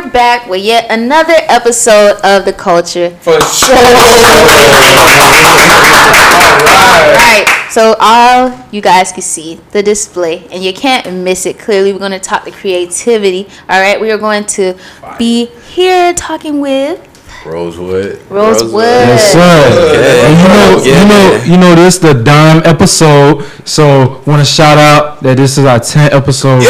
we're back with yet another episode of the Kulture. For sure. All right, so all you guys can see the display, and you can't miss it. Clearly, we're going to talk the creativity. All right, we are going to be here talking with Rosewood. Rosewood. Yes, sir. And you know, Yeah. you know, you know, this the dime episode. So, want to shout out that this is our 10th episode.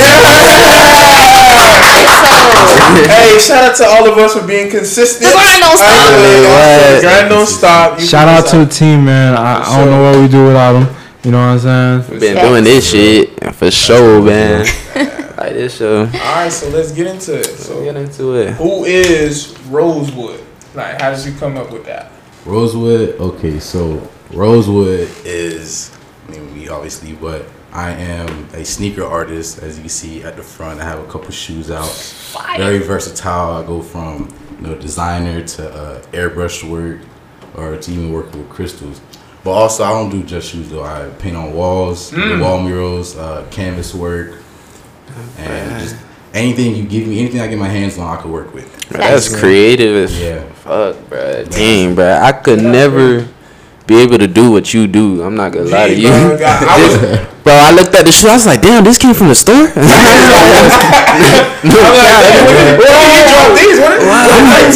hey, shout out to all of us for being consistent. The grind don't stop. Hey, What? Grind don't stop. You Shout can out to the team, man. I, I don't know what we do without them. You know what I'm saying? We've been doing this shit for sure, man. like this show. All right, so let's get into it. So, Get into it. who is Rosewood? Like, how did you come up with that? Rosewood. Okay, so Rosewood is, I mean, we obviously, but I am a sneaker artist. As you can see at the front, I have a couple shoes out. Very versatile. I go from you know designer to uh, airbrush work, or to even working with crystals. But also, I don't do just shoes though. I paint on walls, do wall murals, uh, canvas work, and just anything you give me, anything I get my hands on, I could work with. That's creative as Yeah. fuck, bruh. Dang, bruh. I could never be able to do what you do. I'm not gonna lie to you. bro, I- I was- Bro, I looked at the shoe. I was like, damn, this came from the store. I'm like, when did you drop these? What did you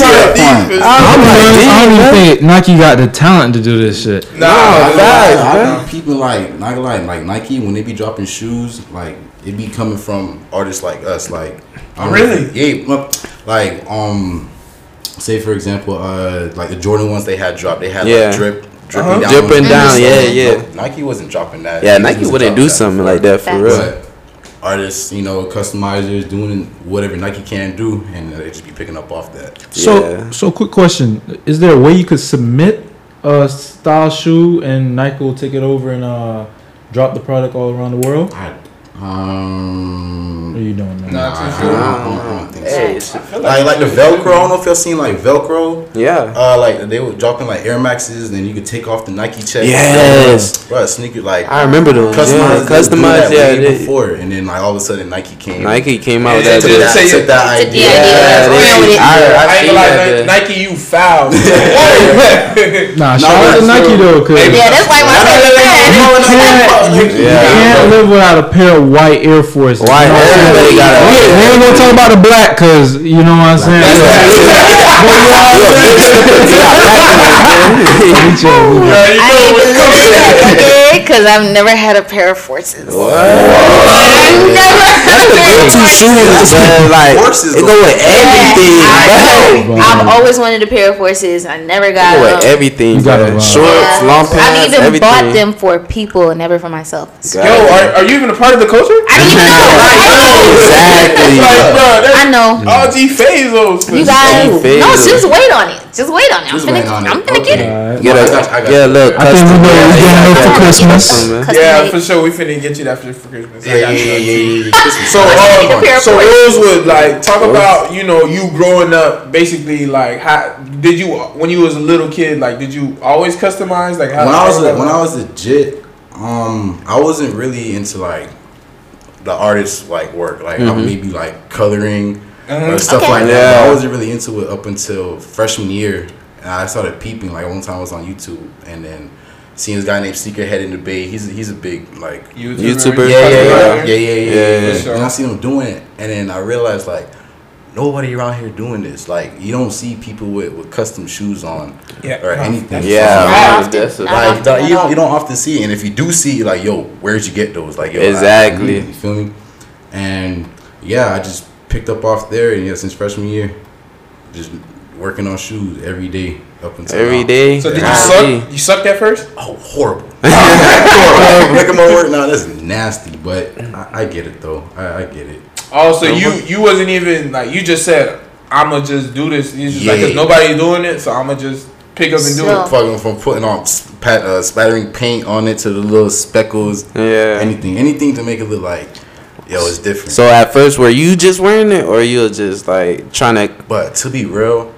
drop these? I don't, even think Nike got the talent to do this shit. Nah, I nah, lie, nah. I be peeping like not gonna like Nike when they be dropping shoes, like it be coming from artists like us, like I don't Really? yeah, like um, say for example, uh, like the Jordan ones they had dropped, they had Yeah. like drip, dripping Uh-huh. down, Dripping down, them. yeah, yeah. no, Nike wasn't dropping that. yeah, Nike wouldn't do something like that for real. But artists, you know, customizers doing whatever Nike can do, and they just be picking up off that. So, Yeah. so quick question: Is there a way you could submit a style shoe and Nike will take it over and uh, drop the product all around the world? I, um, Or you don't know? Not too I. I don't, I don't think so. Hey, it's- Like like the Velcro. I don't know if y'all seen like Velcro. yeah. Uh, like they were dropping like Air Maxes, then you could take off the Nike check. Yes. bro, sneaker like I remember those. customized, Yeah, they were doing customized. that Yeah, they- before, and then like all of a sudden Nike came. Nike came out And with that. they took took that, took that idea. idea, Yeah, they- ran with it. I, I, I ain't seen gonna lie, that. Nike, you foul. Nah, No, shout out to Nike though, cause Yeah, that's like my favorite you can't live without a pair of white Air Forces. White, You know what I'm everybody saying? got a- We, we ain't gonna talk about the black, cause you know what I'm saying. But you know what I'm saying? Yeah, you I know ain't what's even coming. listen to that because I've never had a pair of forces. What? I've never had a pair of Two forces. shoes, man. Like Horses it go with everything, I bro. know. I've always wanted a pair of forces. I never It got go with everything, You gotta bro. Shorts, Yeah. long pants, I've even everything. bought them for people and never for myself. Yo, are, are you even a part of the culture? I don't even know. Exactly. Like, bro, I know. RG Fazos. for You guys, sure. Fazos. no, just wait on it. Just wait on it. I'm Just finna, wait on it. I'm finna get it. Get I a, got- I yeah, look. I think we custom- know what we're getting yeah, for yeah, Christmas. yeah. Custom for sure. We finna get you that for, for Christmas. Yeah, yeah, yeah, yeah, yeah. So, need a pair uh, so forces. Rosewood, like, talk about you know you growing up. Basically, like, how did you when you was a little kid? Like, did you always customize? Like, how when I was a, when I was legit, um, I wasn't really into like the artist like work. Like I would maybe like coloring or stuff Okay. like that. But Yeah. I wasn't really into it up until freshman year, and I started peeping. Like one time I was on YouTube, and then seeing this guy named Secret Head in the Bay. He's he's a big like YouTuber. yeah, yeah, yeah, yeah, yeah, yeah. Yeah, yeah. for sure. And I seen him doing it, and then I realized like nobody around here doing this. Like you don't see people with, with custom shoes on Yeah. or anything. Yeah, Not that's Like often that, you don't you don't often see it, and if you do see, like yo, where'd you get those? Like yo, I- Exactly. you feel me? And yeah, I just picked up off there, and yeah, since freshman year, just working on shoes every day up until Every now. day. So did you suck? day. You sucked at first? Oh, horrible! horrible. Making my work now, that's nasty, but I, I get it though. I, I get it. Oh, so you you wasn't even like you just said I'ma just do this. You just like 'cause Yeah. nobody's doing it, so I'ma just pick up and do So- it. Fucking from putting on spat, uh, spattering paint on it to the little speckles, Yeah. anything, anything to make it look like yo, it's different. So at first, were you just wearing it, or you were just like trying to? But to be real,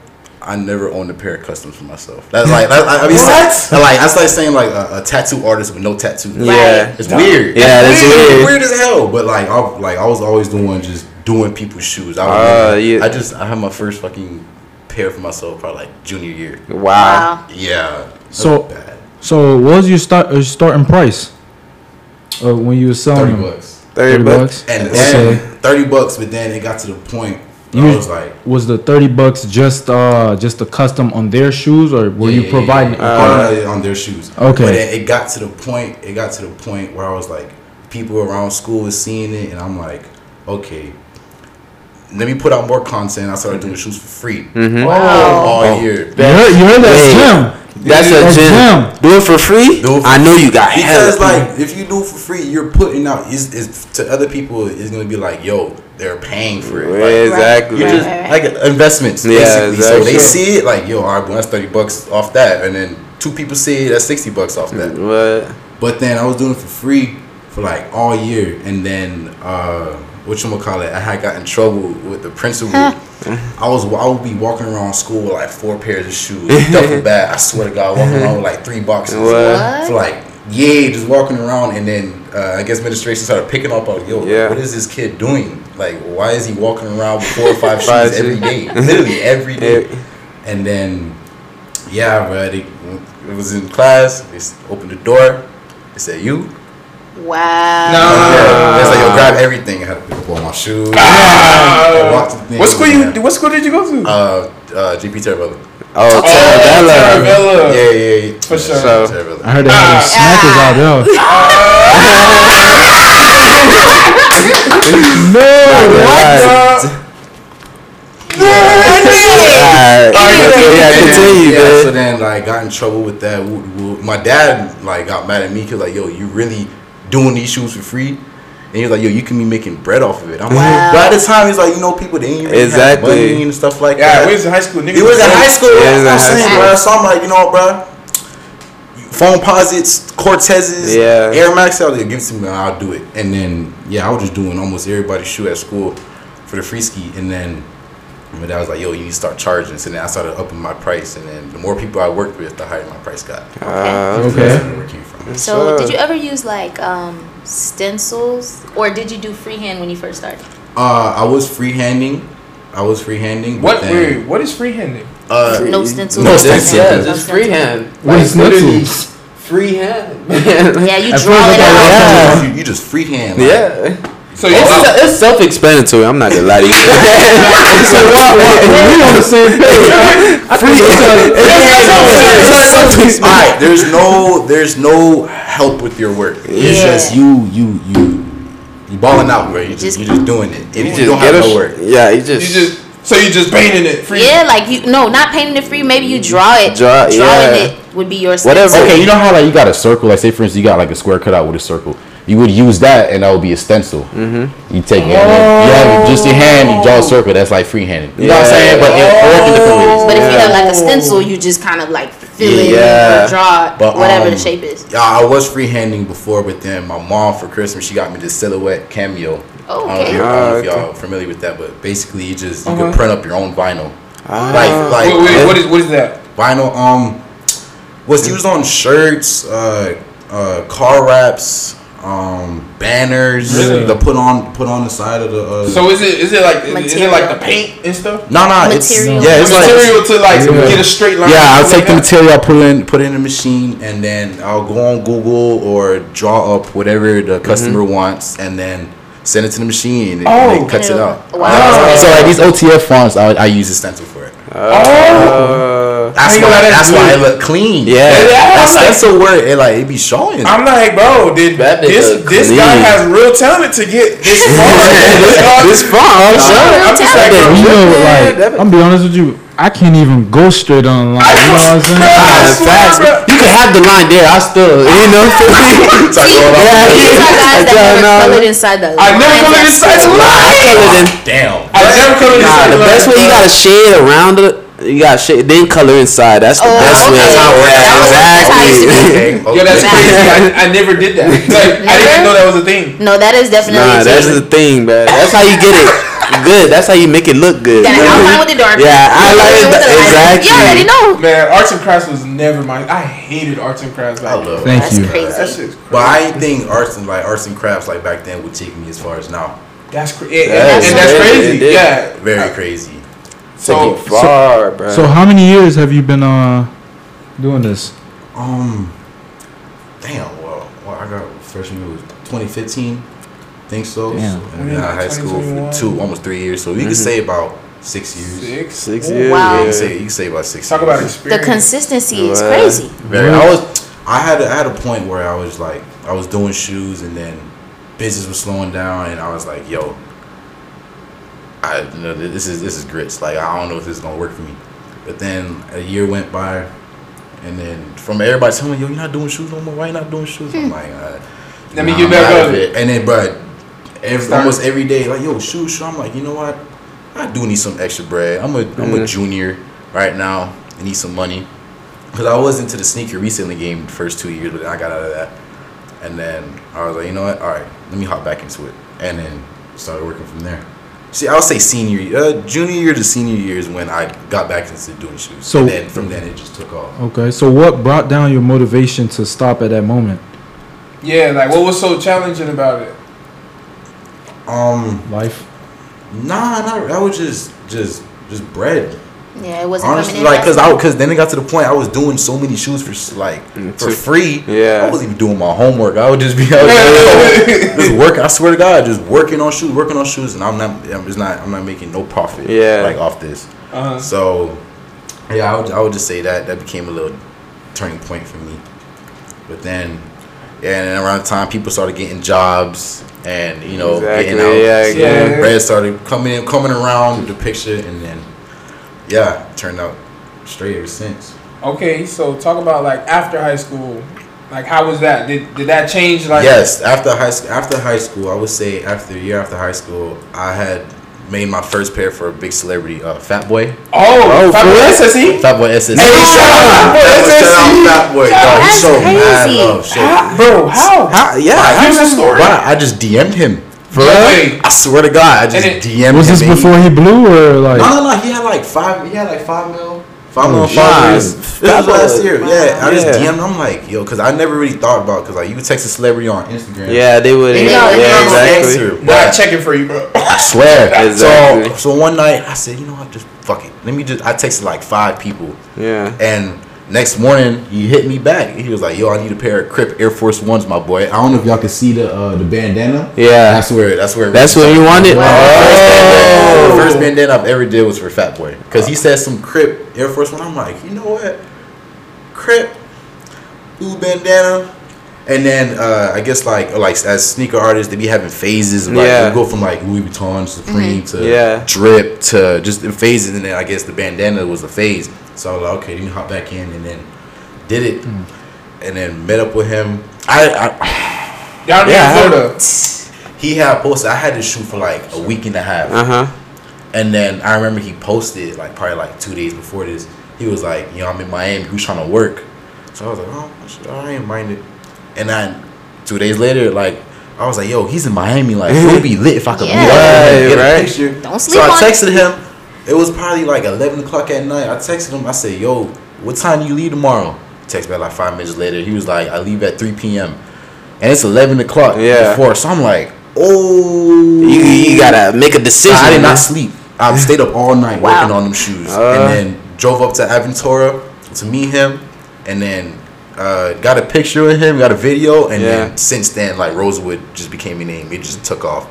I never owned a pair of customs for myself. That's like that, I, I mean, What? saying- like that's like saying like a, a tattoo artist with no tattoo. Yeah. It's weird. Yeah, that's weird. Weird as hell. But like, I like I was always the one just doing people's shoes. I, Ah, remember, yeah. I just I had my first fucking pair for myself probably like junior year. Wow. Wow. Yeah. So- that's bad. So, what was your start uh, starting price? Uh, when you were selling thirty bucks. 30 bucks. And Okay. then thirty bucks, but then it got to the point where You- I was like, Was the thirty bucks just uh just a custom on their shoes, or were yeah, you providing? yeah, yeah, on their shoes? Okay. But then it got to the point. It got to the point where I was like, people around school was seeing it, and I'm like, okay. Let me put out more content. I started doing shoes for free Mm-hmm. all Oh. year. You heard, you heard that, Wait. Jim? That's a That's gym. Jim. Do it for free? Do it for I know you got because hella like if you do it for free, you're putting out. Is is to other people it's gonna be like, yo, they're paying for it. people. Like, exactly. You're just like investments, Yeah, basically. So they see it like, yo, all right, well, that's thirty bucks off that, and then two people see it, that's sixty bucks off that. What? But then I was doing it for free for like all year, and then uh, what you call it? I had got in trouble with the principal. I was I would be walking around school with like four pairs of shoes, duffel bag. I swear to God, walking around with like three boxes What? for like yeah, just walking around, and then uh, I guess administration started picking up on yo, Yeah. what is this kid doing? Like, why is he walking around with four or five Five shoes every day? Literally every day. And then, yeah, bro, they, it was in class. They s- opened the door. They said, "You." Wow. Yeah, it's like yo, grab everything. I had up all my shoes. Ah. Walk to the thing. What school you? What school did you go to? Uh, uh, J.P. Taravella. Oh, Taravella. Taravella. Yeah, yeah, yeah. For sure. So- Taravella. I heard they had some smackers out there. No, what? Alright. Yeah, continue, yeah, so then like got in trouble with that. Woo- woo. My dad like got mad at me because like, yo, you really doing these shoes for free? And he was like, yo, you can be making bread off of it. I'm Wow. like, but at the time, he's like, you know, people they ain't really Exactly. have money and stuff like Yeah, that. Yeah, we was in high school. Niggas It was in high school. Yeah, it that's what I'm saying, bro. So I'm like, you know what, bro? Foamposites, Cortezes, Yeah. Air Max out there, give it to me, I'll do it. And then, yeah, I was just doing almost everybody's shoe at school for the free ski. And then my dad was like, yo, you need to start charging. So then I started upping my price. And then the more people I worked with, the higher my price got. Uh, That's Okay. where it came from. So, Sure. did you ever use like um, stencils, or did you do freehand when you first started? Uh, I was freehanding. I was freehanding. What? then, Wait, what is freehanding? Uh, No stencils. no no stencils. Yeah, just stencils. freehand. What is Like, literally, stencils? Freehand. Yeah, you draw it thought out. Yeah. You, you just freehand. Like, Yeah. So you It's, it's self-explanatory. I'm not gonna lie to you. so why, why, we on the same page. Alright, there's no there's no help with your work. It's Yeah. just you you you you balling out, bro. You just Just- you just doing it. If You you, just don't have no work. Yeah, you you just. just so you just painting it free. Yeah, like you no, not painting it free. Maybe you draw it. Draw- Drawing yeah. it would be your Whatever. Okay, you know how like you got a circle, like say for instance you got like a square cut out with a circle. You would use that and that would be a stencil. Mm-hmm. You take it, and then you have just your hand, you draw a circle. That's like freehanding. You know what I'm saying? But it works in different ways. But if you have like a stencil, you just kind of like fill it Yeah. or draw it, But, whatever um, the shape is. Yeah, I was freehanding before, but then my mom for Christmas she got me this silhouette cameo. I don't know if, Okay. you're, I don't know if Ah, okay. y'all familiar with that, but basically you just you Uh-huh. can print up your own vinyl. Ah. Like like Wait, wait, what is what is that? vinyl um was used on shirts, uh, uh, car wraps, um, banners. Really? The put on put on the side of the. Uh, So is it is it like is it like the paint and stuff? no, no, it's Material. yeah, it's the like material to like Yeah. get a straight line. yeah. I'll Something take the that? material, I'll put it in, put it in the machine, and then I'll go on Google or draw up whatever the customer wants, and then send it to the machine, and Oh. it cuts it out. Wow. So like these OTF fonts, I, I use a stencil for it. Uh, That's why. gonna That's that's why it look clean. Yeah. that stencil word, it like it be showing. I'm like, bro, did That this this clean. guy has real talent to get this far? this fun, I'm I'm just like, bro, You know, Yeah, like I'm be honest with you, I can't even go straight online. You know what I'm saying? I Ah, swear, facts. bro. You can have the line there. I still, you know. It's like, See. Yeah, these are guys that I never know. colored inside the I never lines colored inside the line. I color then. Damn. I never colored Nah, inside the line, best way you gotta shade around it. You gotta shade, then color inside. That's the Oh, best okay. way. That's how it works. Yeah, That's how it used to be. exactly. Okay. Yo, that's crazy. I, I never did that. Like, I didn't know that was a thing. No, that is definitely Nah, a that's the thing, man. That's how you get it good. That's how you make it look good. Gotta outline with the dark. Yeah, I like it. the light. Exactly. You already know. Man, arts and crafts was never my. I hated arts and crafts. I love it. Thank That's you. crazy. That shit's But I ain't think arts and like arts and crafts like back then would take me as far as now. That's crazy. That's and that's crazy. crazy. Yeah. Very crazy. So, Take it far, bro. So how many years have you been uh doing this? Um, damn. Well, well I got freshman year was 2015. Think so. Damn. So, and I've been high school for two, almost three years. So you can say about six years. six. Six Wow. years. You Yeah. can say you can say about six. Talk years. about experience. The experience. consistency is Wow. crazy. Very. I was. I had. I had a point where I was like, I was doing shoes, and then business was slowing down, and I was like, yo, I you know this is this is grits. Like I don't know if this is gonna work for me. But then a year went by, and then from everybody telling me, yo, you're not doing shoes no more. Why you not doing shoes? I'm like, uh, Let me get back out on of it. And then, but every, almost every day, like, yo, shoes, shoes. I'm like, you know what? I do need some extra bread. I'm a am a junior right now. I need some money because I was into the sneaker reselling game the first two years, but then I got out of that. And then I was like, you know what? All right, let me hop back into it, and then started working from there. See, I'll say senior, year- uh, junior year to senior year is when I got back into doing shoes. So- and then from then it just took off. Okay, so what brought down your motivation to stop at that moment? Yeah, like what was so challenging about it? Um, Life. nah, not. I was just, just, just bread. Yeah, it wasn't Honestly, like, cause I, cause then it got to the point I was doing so many shoes for like for free. Yeah. I wasn't even doing my homework. I would just be I was just, just working. I swear to God, just working on shoes, working on shoes, and I'm not. I'm just not. I'm not making no profit. Yeah. like off this. Uh-huh. So, yeah, I would, I would just say that that became a little turning point for me. But then, yeah, and around the time people started getting jobs and you know Exactly, getting out, yeah, so exactly. bread started coming in, coming around the picture, and then yeah, turned out straight ever since. Okay, so talk about like after high school. Like how was that? Did did that change like yes, after high school, after high school, I would say after a year after high school, I had made my first pair for a big celebrity, uh, Fat Boy. Oh, Oh, Fat for Boy real? SSE? Fat Boy SSE. Hey, shout out Fat Boy SSE. Fat Boy. Dog, he That's showed mad crazy. love. Showed How, bro, how? How, yeah. Why? Here's the story. Why? I just DM'd him. For No real? way. I swear to God, I just it- DM'd Was this before he blew or like? No, no, no. He had like five. He had like five mil. Five mil Oh, followers. shit. This was last year. Yeah, I just Yeah. DM'd. I'm like, yo, because I never really thought about because like you would text a celebrity on Instagram. Yeah, they would. They Yeah, know, yeah, exactly. Answer. Bro, I Yeah. checking for you, bro. I swear. Exactly. So, so one night I said, you know what, just fuck it. Let me just. I texted like five people, Yeah. and next morning he hit me back. He was like, yo, I need a pair of Crip Air Force Ones, my boy. I don't know if y'all can see the uh, the bandana. Yeah. That's where. That's where. That's what you wanted? The Oh. first bandana I've ever did was for Fat Boy because he said some Crip Air Force One. I'm like, you know what, Crip, blue bandana. And then uh, I guess like like as sneaker artists, they be having phases. Of like Yeah. they go from like Louis Vuitton, Supreme to Yeah. drip to just in phases. And then I guess the bandana was a phase. So I was like, okay, let me hop back in and then did it, and then met up with him. I, I Down Yeah, I here heard- he had posted. I had to shoot for like a week and a half. Uh huh. And then I remember he posted like probably like two days before this. He was like, you know, I'm in Miami. Who's trying to work? So I was like, oh, shit, I ain't minded. And then two days later, like I was like, yo, he's in Miami. Like it would be lit if I could Yeah. meet up him and get Right, a right. picture. Don't sleep So I texted him. It was probably like 11 o'clock at night. I texted him. I said, yo, what time do you leave tomorrow? Text back like five minutes later. He was like, I leave at 3 p.m. And it's 11 o'clock Yeah. before. So I'm like, oh. You, you gotta make a decision. I did not sleep. I stayed up all night Wow. working on them shoes, Uh. and then drove up to Aventura to meet him, and then uh, got a picture of him, got a video, and Yeah. then since then, like Rosewood just became a name. It just took off.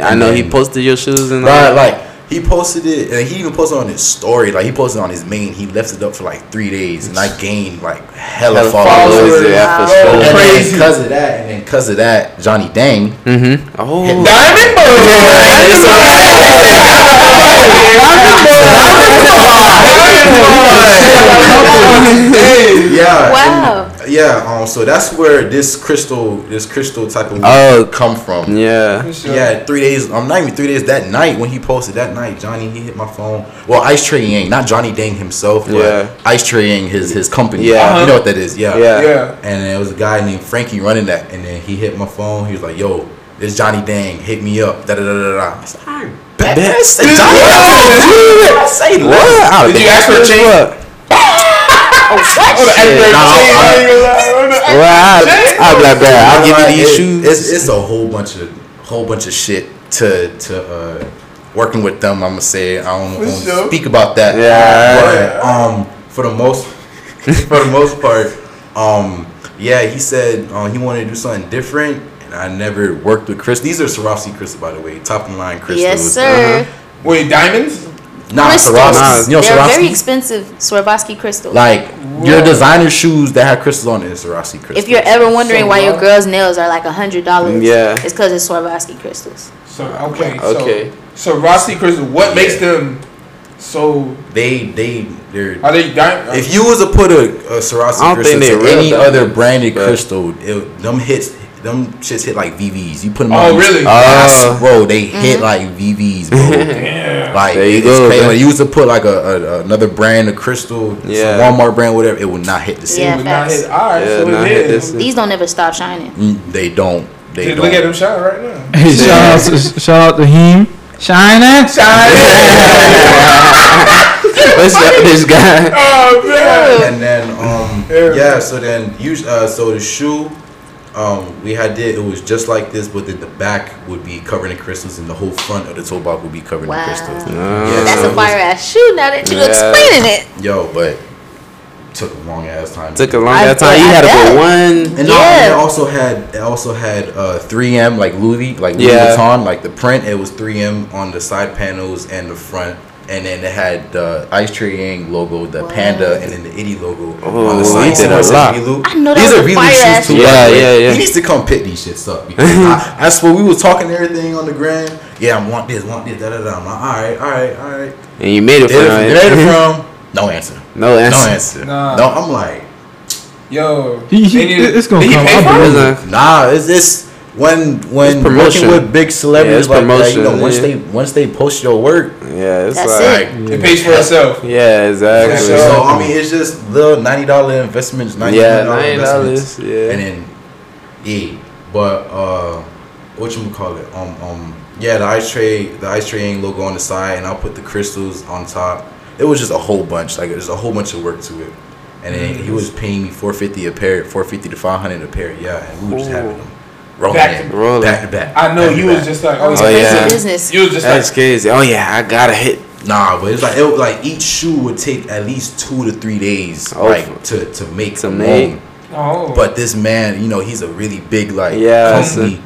I know he posted your shoes and all. Right, like he posted it, and he even posted on his story. Like he posted on his main. He left it up for like three days, and I gained like hella, Hella followers. followers, yeah, for Wow. sure. And then Crazy. because of that, and then because of that, Johnny Dang. Mm-hmm. Oh. Diamond Yeah. Wow. and- yeah. Um. So that's where this crystal, this crystal type of Oh. come from. Yeah. Yeah, three days. I'm not even three days. That night when he posted that night, Johnny he hit my phone. Well, Ice Trey Yang, not Johnny Dang himself, but Yeah. Ice Trey Yang, his his company. Yeah. you know what that is. Yeah, Yeah. Yeah. And there was a guy named Frankie running that, and then he hit my phone. He was like, "Yo, this Johnny Dang hit me up." Da da da da da. I said, "All right, bet." Bet. I said, Johnny Dang. I say What? what? I Did you ask for a change? What? Oh, the Shit, editor nah, changed. Well, I, I'll be like, bro, I'll give you these It- shoes. It's it's a whole bunch of whole bunch of shit to to uh, working with them. I'm gonna say I don't For want to sure. speak about that. Yeah. But um, for the most for the most part, um, yeah, he said uh, he wanted to do something different. And I never worked with crystals. These are Swarovski crystals, by the way, top of the line crystals. Yes, uh-huh. sir. Wait, diamonds? Nah, Crystals. Swarovski. You know They're very expensive Swarovski crystals. Like your designer shoes that have crystals on it is Swarovski crystals. if you're ever wondering So why your girl's nails are like a hundred dollars, Yeah. it's because it's Swarovski crystals. So okay. Okay. So, so Swarovski Crystal, what makes them so? they they they're Are they diamond? Uh, if you was to put a, a Swarovski crystal think to any other branded crystal, it, them hits, them shits hit like VVs. You put them Oh, on, really? Oh. Really? Bro, they Mm-hmm. hit like VVs, bro. Damn. Like There you it's go, crazy. man. When you used to put like a, a another brand of crystal, some Yeah. Walmart brand, whatever, it would not hit the same. Yeah, Would not facts. hit. All right, Yeah, so not hit this. These don't ever stop shining. Mm, They don't. They Just don't. look at him shine right now. Hey, shout out to shout out to him. Shining. shining. What's up, this guy? Oh man. and then um Yeah. yeah so then usually uh, so the shoe um we had did it was just like this but then the back would be covered in crystals and the whole front of the toe box would be covered Wow. in crystals Ah. Yeah, That's so a it fire ass shoe. Now that you Yeah. explaining it, yo but took a long ass time Took a long I ass time. You had to bet. put one. and Yeah. yeah. it also had it also had uh 3M like Louis like Louis Yeah. Vuitton like the print it was 3M on the side panels and the front and then it had the Ice Tree Yang logo, the Wow. panda, and then the Itty logo Oh, on the he side. did a lot. I know that These are really fire shoes too. shoe. by the Yeah, way. yeah, yeah. He needs to come pick these shits up because I, I swear we was talking everything on the gram. Yeah, I want this, want this, da da da. I'm like, all right, all right, all right. And you made it for Did it, it from? No answer. No answer. No answer. Nah. No, I'm like, Yo. He- he- it's gonna come. pay I for believe it? It's Nah, it's this when when working with big celebrities Yeah, it's like that, you know, once yeah. they once they post your work, Yeah, it's That's like. it. It pays for itself. Yeah, exactly. Yeah, so I mean, it's just little ninety dollar investments, ninety yeah, dollars, Yeah. and then yeah, but uh, what you call it? Um, um, yeah, the ice tray, the ice tray logo on the side, and I'll put the crystals on top. It was just a whole bunch, like there's a whole bunch of work to it. And then he was paying me four fifty a pair, four fifty to five hundred a pair. Yeah, and we were just having them rolling Back in, to- Rolling. back to back. I know back you was back. just like, Oh, oh, it's Oh, crazy yeah. business. You was just That's like, crazy. Oh yeah, I gotta hit. Nah, but it's like it would, like each shoe would take at least two to three days, Oh, like to to make to make. oh. But this man, you know, he's a really big like Yeah, company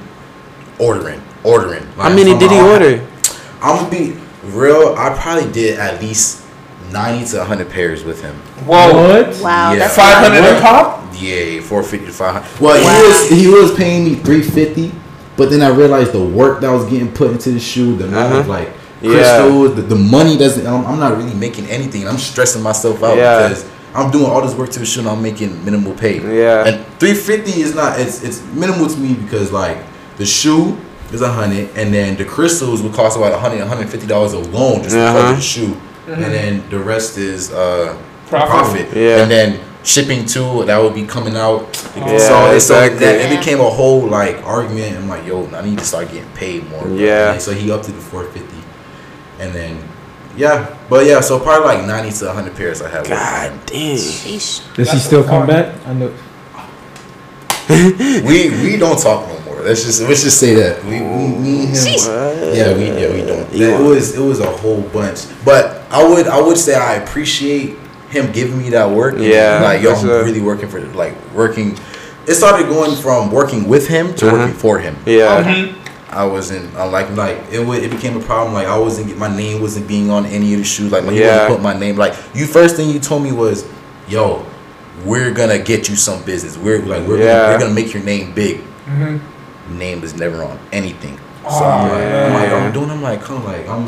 ordering, ordering. How many did he order? I'm gonna be real. I probably did at least ninety to hundred pairs with him. Whoa. What? Wow, Yeah. that's Five hundred a pop? Yeah, four fifty to five hundred. Well, Wow. he was he was paying me three fifty, but then I realized the work that was getting put into the shoe, the amount Uh-huh. like Yeah. crystals, the, the money doesn't. I'm, I'm not really making anything. I'm stressing myself out Yeah. because I'm doing all this work to the shoe and I'm making minimal pay. Yeah. and three fifty is not. It's it's minimal to me because like the shoe is a hundred, and then the crystals would cost about a hundred, hundred fifty dollars alone just to Uh-huh. cover the shoe, and then the rest is uh Profit. profit. Yeah. And then shipping too, that would be coming out. Yeah, so it's so exactly. that, it became a whole like argument. I'm like, yo, I need to start getting paid more. bro. Yeah. And so he upped to the 450, and then yeah, but yeah, so probably like 90 to 100 pairs I have. God damn. Sheesh. Does he still come point. back? I know. we we don't talk no more. Let's just let's just say that we, we me and him. Sheesh. Yeah, we yeah we don't. You it was it was a whole bunch, but I would I would say I appreciate him giving me that work. Yeah, like yo, for I'm sure. really working for like working. It started going from working with him to Uh-huh. working for him. Yeah. Mhm. I wasn't I like like it. Would, it became a problem. Like I wasn't get my name wasn't being on any of the shoes. Like when you Yeah. wasn't put my name. Like you first thing you told me was, "Yo, we're gonna get you some business. We're like we're Yeah. gonna, we're gonna make your name big." Mhm. Name is never on anything. So Oh, I'm like, I'm like. I'm doing. I'm like, come like I'm.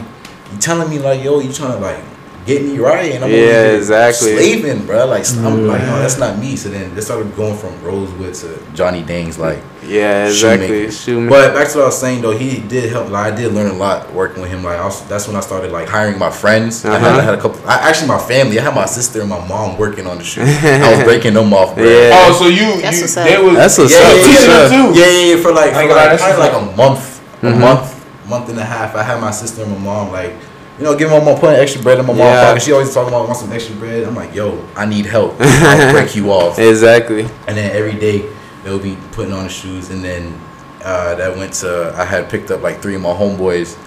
You telling me like, yo, you trying to like get me right, and I'm Yeah, over exactly. slaving, bro. Like I'm like, no, that's not me. So then it started going from Rosewood to Johnny Dang's like. Yeah, exactly. shoemaker. Shoemaker. But back to what I was saying though, he did help. Like I did learn a lot working with him. Like I was, that's when I started like hiring my friends. I, had, Uh-huh. I had a couple. I, actually, my family. I had my sister and my mom working on the shoe. I was breaking them off. Bro. Yeah. Oh, so you, That's you what's up. they was That's what's yeah, up. yeah, yeah, too. yeah, yeah, yeah, For like, I for ain't like, like a month, a Mhm. month, month and a half. I had my sister and my mom like. You know, giving my mom putting extra bread in my mom's pocket. She always talking about want some extra bread. I'm like, yo, I need help. I'll break you off. Exactly. And then every day they'll be putting on the shoes, and then uh, that went to. I had picked up like three of my homeboys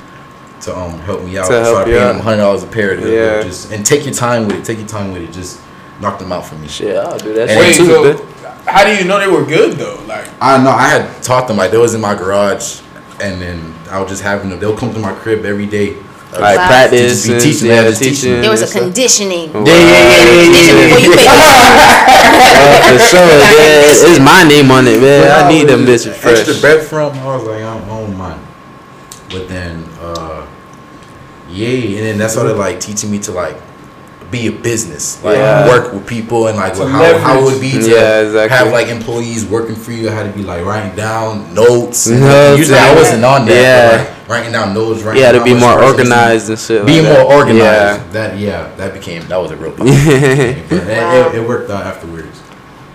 to um help me out. To help so I you paid out. them hundred dollars a pair. To Yeah. just and take your time with it. Take your time with it. Just knock them out for me. Shit, I'll do that Hey, Wait, too. so how do you know they were good though? Like, I know I had taught them like they was in my garage, and then I was just having them. They'll come to my crib every day. Like Wow. practice, Just be teaching, yeah, just teaching. teaching. There was a conditioning. Wow. Yeah, yeah, yeah, yeah, yeah, yeah, you Uh, for sure, yeah, it's, it's my name on it, man. I need them bitches fresh. Extra bread from. I was like, I don't, I don't mind. But then, uh, yeah, and then that's that started like teaching me to like be a business, like Yeah. work with people, and like To how, how it would be to Yeah, exactly. have like employees working for you. I had to be like writing down notes. And Notes, usually I wasn't on that. Yeah. But, like, writing down notes. Writing Yeah, to down be more organized and shit. Be like more that. organized. That yeah, that became that was a real problem. but it, it, it worked out afterwards.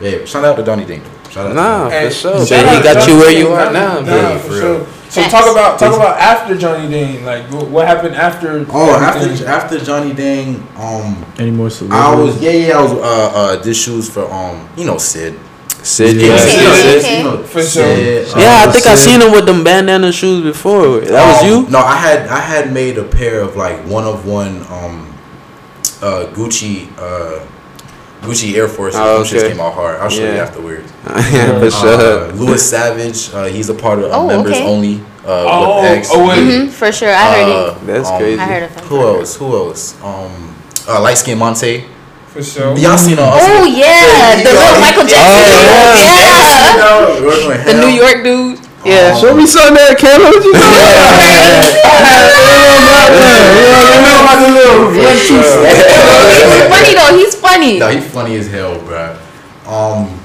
Yeah, shout out to Johnny Dang. Shout. Nah, to for sure. shout Man, he got you where you are now, Dane. man. Nah, for for real. sure. So talk about talk about after Johnny Dang. Like, what, what happened after? Oh, after after Johnny Dang, um, Any more I was yeah yeah I was uh uh did shoes for um you know Sid. Sid, Yeah, yeah, Okay, Sid, Sid. you know, For Sid, sure. uh, Yeah, I think I Sid. seen him with them bandana shoes before. That was Um, you? No, I had I had made a pair of like one of one um uh Gucci uh Gucci Air Force. Oh, Them shits okay. came out hard. I'll show you afterwards. yeah, for sure. Uh, Louis Savage, uh, he's a part of uh, Oh, members okay. only. Uh, Oh, with X. oh wait. hmm for sure. I heard Uh, it. That's um, crazy. I heard of him. Who else? Who else? Um, uh, light skin Monte. For sure. Y'all seen uh, Oh yeah, the little Michael Jackson. Oh, dude. yeah. yeah. The New York dude. Yeah. Show me something there, Kayla. What you He's funny though. He's funny. No, he's funny as hell, bruh. Um,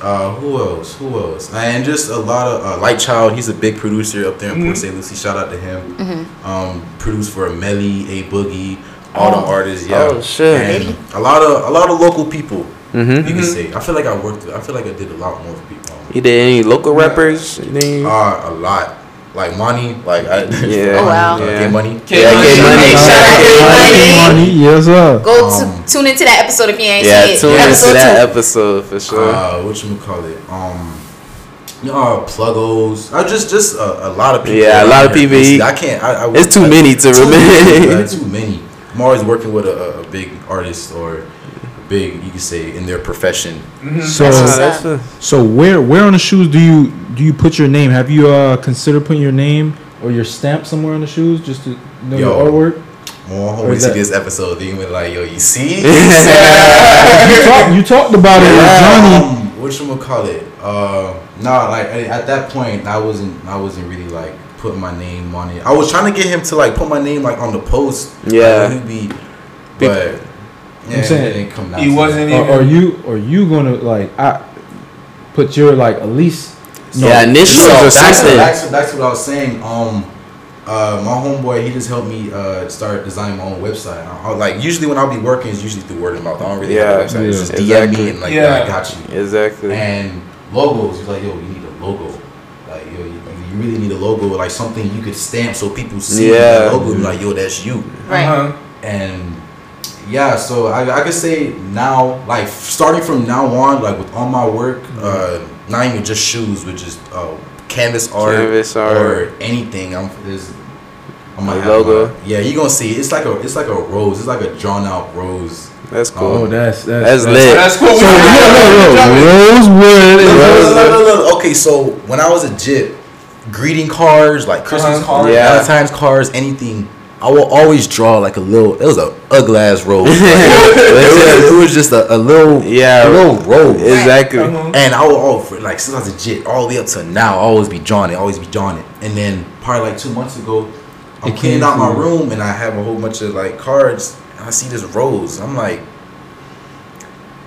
uh, who else? Who else? And just a lot of uh, Light Child. He's a big producer up there in Port St. Lucie. Shout out to him. Mm-hmm. Um, produced for Melly, A Boogie, all them artists. Yeah. Oh, shit. And a lot of a lot of local people. Mm-hmm. You can say. I feel like I worked. I feel like I did a lot more for people. You did any local rappers? You Uh, a lot. Like money. Like I. Yeah. Oh, wow. Uh, Yeah. Get money. K Yeah, Money. K Money. Shout out to Money. Money, yes sir. Go Um, to, tune into that episode if you ain't Yeah, seen it. tune into that two. episode for sure. uh, what you call it? Um, you know, uh, Pluggos. I just just a, a lot of people. Yeah, a lot of people. Basically, I can't. I, I It's too I- many to too many, remember. too many. I'm always working with a, a, a big artist or a big, you can say, in their profession. So, That's what's Nah, that's a- so where where on the shoes do you do you put your name? Have you uh considered putting your name or your stamp somewhere on the shoes just to know Yo. your artwork? More Or homies is to that- this episode, they gonna like, yo, you see? you, talk, you talked about it with Johnny. Um, what you call it? Uh, no, like at at that point, I wasn't. I wasn't really like putting my name on it. I was trying to get him to like put my name like on the post. Yeah. like, he'd be, but yeah, saying, it didn't come. He wasn't that. Or are you are you gonna like I put your like at least Yeah, initials So or that's, something. that's, that's what I was saying. Um, uh, my homeboy, he just helped me uh, start designing my own website. I, I, like usually when I'll be working, it's usually through word of mouth. I don't really Yeah, have a website. It's just yeah. DM me and like, Yeah. yeah, I got you. Exactly. And logos, he's like, yo, you need a logo. Like, yo, you, you really need a logo, like something you could stamp so people see Yeah. the logo. and be Like, yo, that's you. Right. Uh-huh. And yeah, so I, I could say now, like starting from now on, like with all my work, uh, not even just shoes, but just uh, canvas art, Canvas or anything. I'm there's I'm A gonna logo. my- yeah, you gonna see. It's like a it's like a rose. It's like a drawn out rose. That's oh cool. that's That's that's, lit. That's cool. So is- look, look, look, look. Okay, so when I was a jit, greeting cards, like Christmas Uh-huh. cards, Yeah. Valentine's cards, anything. I will always draw like a little. It was a ugly ass rose. Like, it, was, it was just a, a little, Yeah. a little rose. Exactly. Uh-huh. And I will, all for like since I was a jit, all the way up to now, I always be drawing it, always be drawing it. And then probably like two months ago, I'm It cleaning out my room and I have a whole bunch of like cards. And I see this rose. I'm like,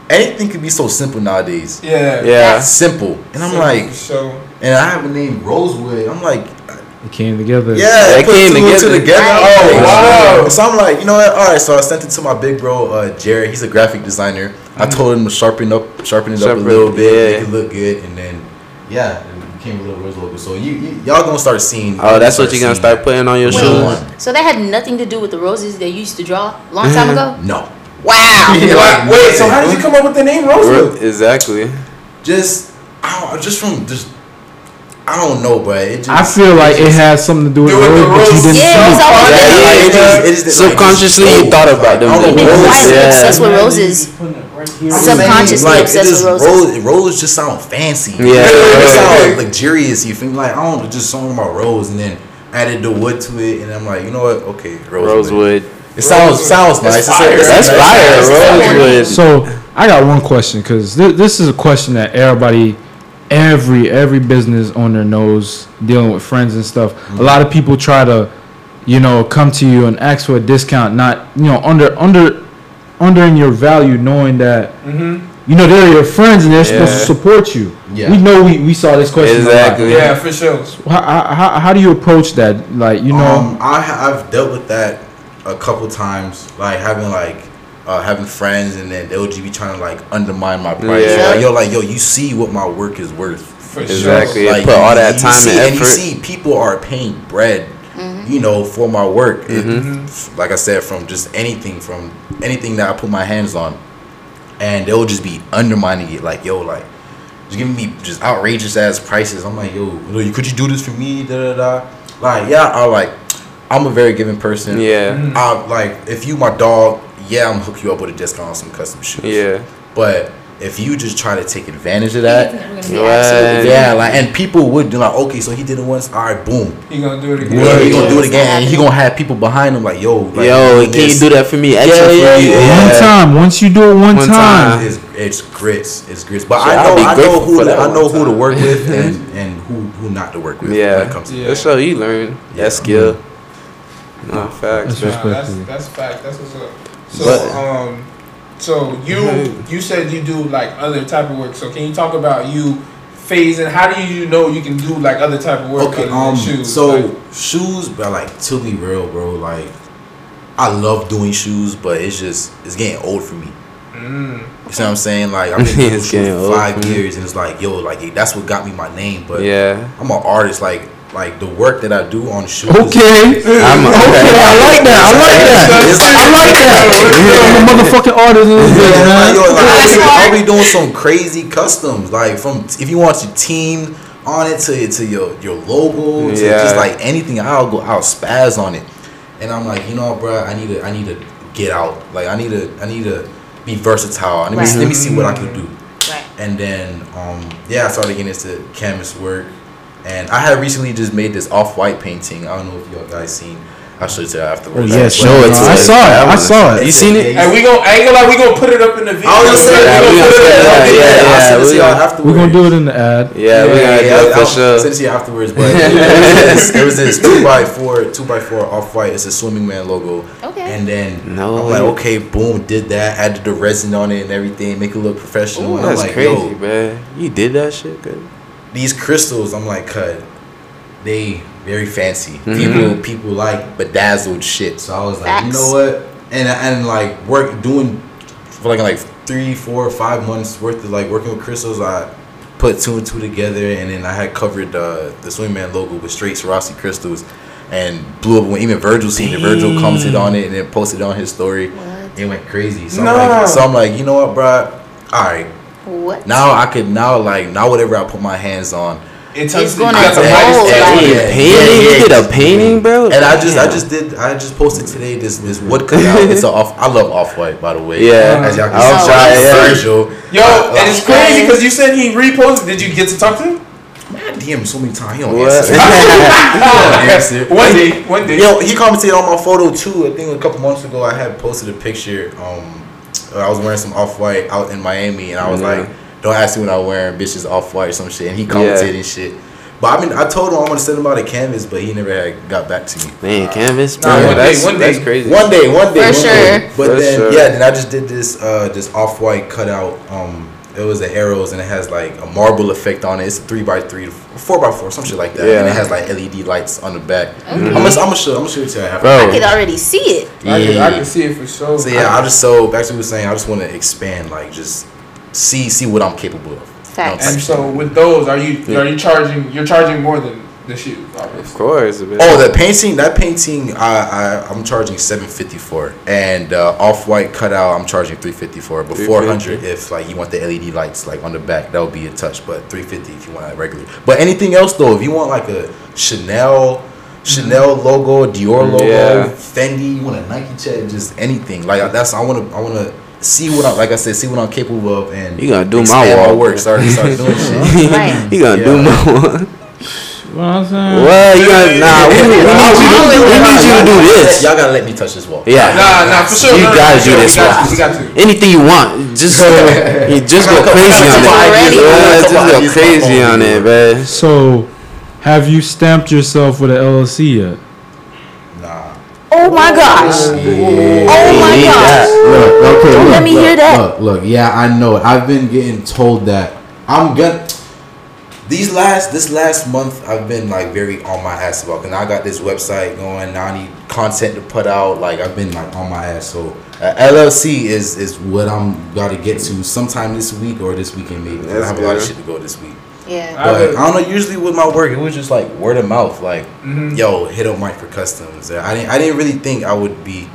anything could be so simple nowadays. Yeah. Yeah. Simple. And I'm So- like, so and I have a name Rosewood. I'm like, It came together. yeah, it, put came two and two together. together. Oh Wow. So I'm like, you know what? All right. So I sent it to my big bro, uh, Jared. He's a graphic designer. I told him to sharpen up, sharpen it up a little bit, yeah. make it look good, and then yeah, it became a little Rose logo. So you, you y'all gonna start seeing. Oh, that's what you're gonna start putting on your Wait, shoes. so that had nothing to do with the roses that you used to draw a long time ago? No, Wow. Yeah. Wait, wait, so how did you come up with the name Rosewood? Exactly. just I don't, just from just. I don't know, but it just. I feel like it has something to do with Do the rose, but you didn't Yeah, see it's it. always Yeah, like, it just- it just- like, Subconsciously, it's you thought about them I don't know, things. Rose- quietly Yeah. obsessed with roses. Subconsciously like, obsessed with roses. Rose, rose just sound fancy. Yeah. it sound luxurious. You feel me? Like I don't know, just something about rose, and then added the wood to it, and I'm like, you know what? Okay, rosewood. Rosewood. It sounds Rosewood. sounds nice. It's It's fire. That's nice. fire. It's fire. Rosewood. So I got one question because th- this is a question that everybody, every every business owner knows dealing with friends and stuff. A lot of people try to, you know, come to you and ask for a discount, not you know under under under in your value, knowing that you know they're your friends and they're supposed to support you. Yeah. We know we, we saw this question a lot. Exactly. Yeah, for sure. How, how, how do you approach that? Like you know, Um, I I've dealt with that a couple times, like having like uh, having friends, and then they'll just be trying to like undermine my price. Yeah. Like, yo, like yo, you see what my work is worth. For Exactly. sure. Yeah, put all that you time see, and and you see people are paying bread, you know, for my work. It- like I said, from just anything, from anything that I put my hands on, and they'll just be undermining it. Like yo, like just giving me just outrageous ass prices. I'm like, yo, yo, could you do this for me? Da da da. Like yeah, I like. I'm a very giving person. Yeah. I like if you my dog. Yeah, I'm gonna hook you up with a discount on some custom shoes. Yeah. But if you just try to take advantage of that, Right. yeah, like and people would do like, okay, so he did it once, all right, boom. He gonna do it again. Yeah, he gonna do it again, and he gonna have people behind him like, yo, like, Yo, doing can you do that for me? Extra Yeah, for yeah, you. yeah. one time. Once you do it one, One time. time. It's, it's grits, it's grits. But Shit, I I'll know, be I know who to, I know who to work with and and who who not to work with. when Yeah. it comes to Yeah. That's how you learn Yeah. that skill. Mm-hmm. No facts. That's. Nah, that's Respectfully. that's fact. That's what's up. So But- um, so you you said you do like other type of work. So can you talk about you phasing? How do you know you can do like other type of work Okay, other than um, shoes? so Like, shoes, but like to be real, bro, like I love doing shoes, but it's just it's getting old for me. mm, You see what I'm saying? Like I've been doing It's shoes for five years, and it's like, yo, like that's what got me my name. But Yeah. I'm an artist. Like like the work that I do on shoes. Okay. I'm Okay, I like that. I like that. I like that. I'm a motherfucking artist. Yeah, man. Yo, like, I'll be, smart. I'll be doing some crazy customs, like from if you want your team on it to to your your logo to Yeah. just like anything, I'll go I'll spaz on it, and I'm like, you know, bro, I need to I need to get out, like I need to I need to be versatile. Let me Right. let me see what I can do, Right. and then um yeah, I started getting into canvas work, and I had recently just made this off white painting. I don't know if y'all guys seen. I'll show it to you Oh, afterwards. yes, Show it I saw it. I saw it. You seen it? and we gon' I ain't gonna lie, we gonna put it up in the video. I was gonna say, Yeah, we we gonna gonna put it say up. that. Yeah, Yeah, I'll send it to we y'all gonna- afterwards. We're gonna do it in the ad. Yeah, we gotta do it for sure. Send it to you afterwards, but there was this, was this two by four, two by four off white. It's a swimming man logo. Okay. And then No. I'm like, okay, boom, did that. Added the resin on it and everything, make it look professional. Ooh, and I'm that's like, crazy, yo, man. You did that shit good. These crystals. I'm like, cut. They very fancy. Mm-hmm. People people like bedazzled shit. So I was like, you know what? And and like work doing for like like three, four, five months worth of like working with crystals. I put two and two together, and then I had covered uh, the Swingman logo with straight Swarovski crystals, and blew up when even Virgil seen it. Virgil commented on it and then posted it on his story. What? It went crazy. So, No. I'm like, so I'm like, you know what, bro? All right, What? now I could now like now whatever I put my hands on, It It's gonna got the like- yeah, painting? yeah, You did a painting, bro? And I just I just did I just posted today this this wood cutout. it's a off I love off white by the way. Yeah. as y'all can I'll see, try shout out Virgil. Yo, Uh, and it's crazy because you said he reposted. Did you get to talk to him? Man, I DM him so many times. He don't What? answer. he don't answer. One day, one day. Yo, he commented on my photo too. I think a couple months ago I had posted a picture. Um, I was wearing some off white out in Miami, and I was Yeah. like, "Don't ask me what I'm wearing, bitches off white or some shit." And he commented Yeah. and shit. But I mean, I told him I'm gonna send him out a canvas, but he never had got back to me. Man, canvas, Nah, bro. one day, that's, one that's crazy. One day, one day, For one sure. day. But For then, sure. yeah, then I just did this uh this off white cutout. Um, it was the arrows and it has like a marble effect on it. It's a three by three, four by four, some shit like that. Yeah. And it has like LED lights on the back. I'm gonna, I'm gonna show, I'm gonna show it to you after. Bro. I could already see it. I, can, Yeah. I can see it for sure. So yeah, I just so back to what we were saying. I just want to expand, like just see see what I'm capable of. Facts. And so with those, are you are you charging? You're charging more than the shoes. Of course. Man. Oh, the painting. That painting, I, I I'm charging seven fifty for, and uh, off white cutout, I'm charging three fifty for. But four hundred if like you want the LED lights like on the back, that would be a touch. But three fifty if you want a regular. But anything else though, if you want like a Chanel. Chanel logo, Dior logo, Yeah. Fendi, you want a Nike check, just anything. Like that's I want to I want to see what I like I said, see what I'm capable of, and You gonna do my expand wall. work. Start start doing shit. Right. You gonna do Yeah. more? What I'm saying? well, you gonna nah. We, we, need you, we need you to do this. Y'all gotta let me touch this wall. Yeah. Nah, nah, for sure. You no, no, gotta no, do we this got We got to. Anything you want, just you just go crazy on it. ideas, Yeah, couple just go crazy on on it, man. So, have you stamped yourself with an LLC yet? Nah. Oh my gosh. Oh, oh my need gosh. Look, okay, look, Let me look, hear that. Look, look, yeah, I know it. I've been getting told that I'm gonna. These last this last month, I've been like very on my ass about. And I got this website going. Now I need content to put out. Like I've been like on my ass. So uh, LLC is is what I'm got to get to sometime this week or this weekend maybe I That's have a lot of shit to go this week. Yeah. I But would- I don't know. Usually with my work, it was just like word of mouth. Like, Mhm. yo, hit up Mike for customs. I didn't. I didn't really think I would be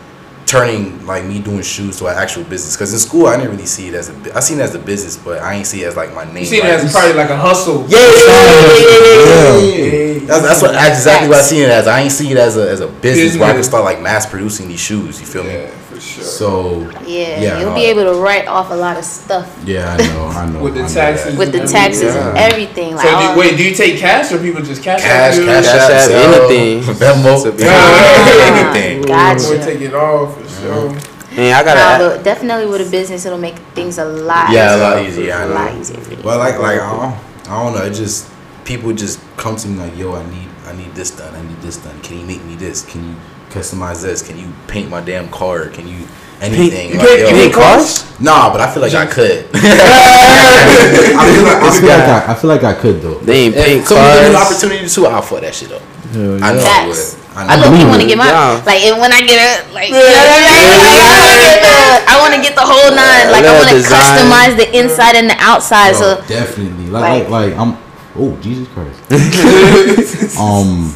turning like me doing shoes to an actual business. Cause in school, I didn't really see it as a. I seen it as a business, but I ain't see it as like my name. You see it as probably like a hustle. yeah, yeah, yeah, yeah, yeah, yeah, yeah. That's, that's what exactly what I seen it as. I ain't see it as a as a business where I can start like mass producing these shoes. You feel me? Yeah, for sure. So Yeah. Yeah, You'll no, be able to write off a lot of stuff yeah, I know, I know. With the I know taxes. that. with the Yeah. taxes and everything. Like, so do, wait, do you take cash or people just cash? Cash, out you? cash, Cash app, app, Zelle, anything. Venmo, Yeah. anything. Gotcha. We'll take it all for sure. Man, I Nah, gotta. but definitely with a business, it'll make things a lot Yeah, a lot easier. I a know. lot easier for you. But like, like I don't, I don't know. It just people just come to me like, yo, I need, I need this done. I need this done. Can you make me this? Can you customize this? Can you paint my damn car? Can you anything? You like, paint- yo, you paint cars? Nah, but I feel like I could. I feel like, I feel like I, I feel like I could though. They ain't If paint someone give me an cars. opportunity to, I'll fuck that shit up. Hell I know yeah. I Facts. would. I I know. look, want to get my Yeah. like and when I get it, like you know what I'm saying? Like, I want to get the, I want to get the whole nine. Like I little want to customize the inside and the outside. Yo, So definitely. like- Like, like, like, I'm. Oh Jesus Christ. um,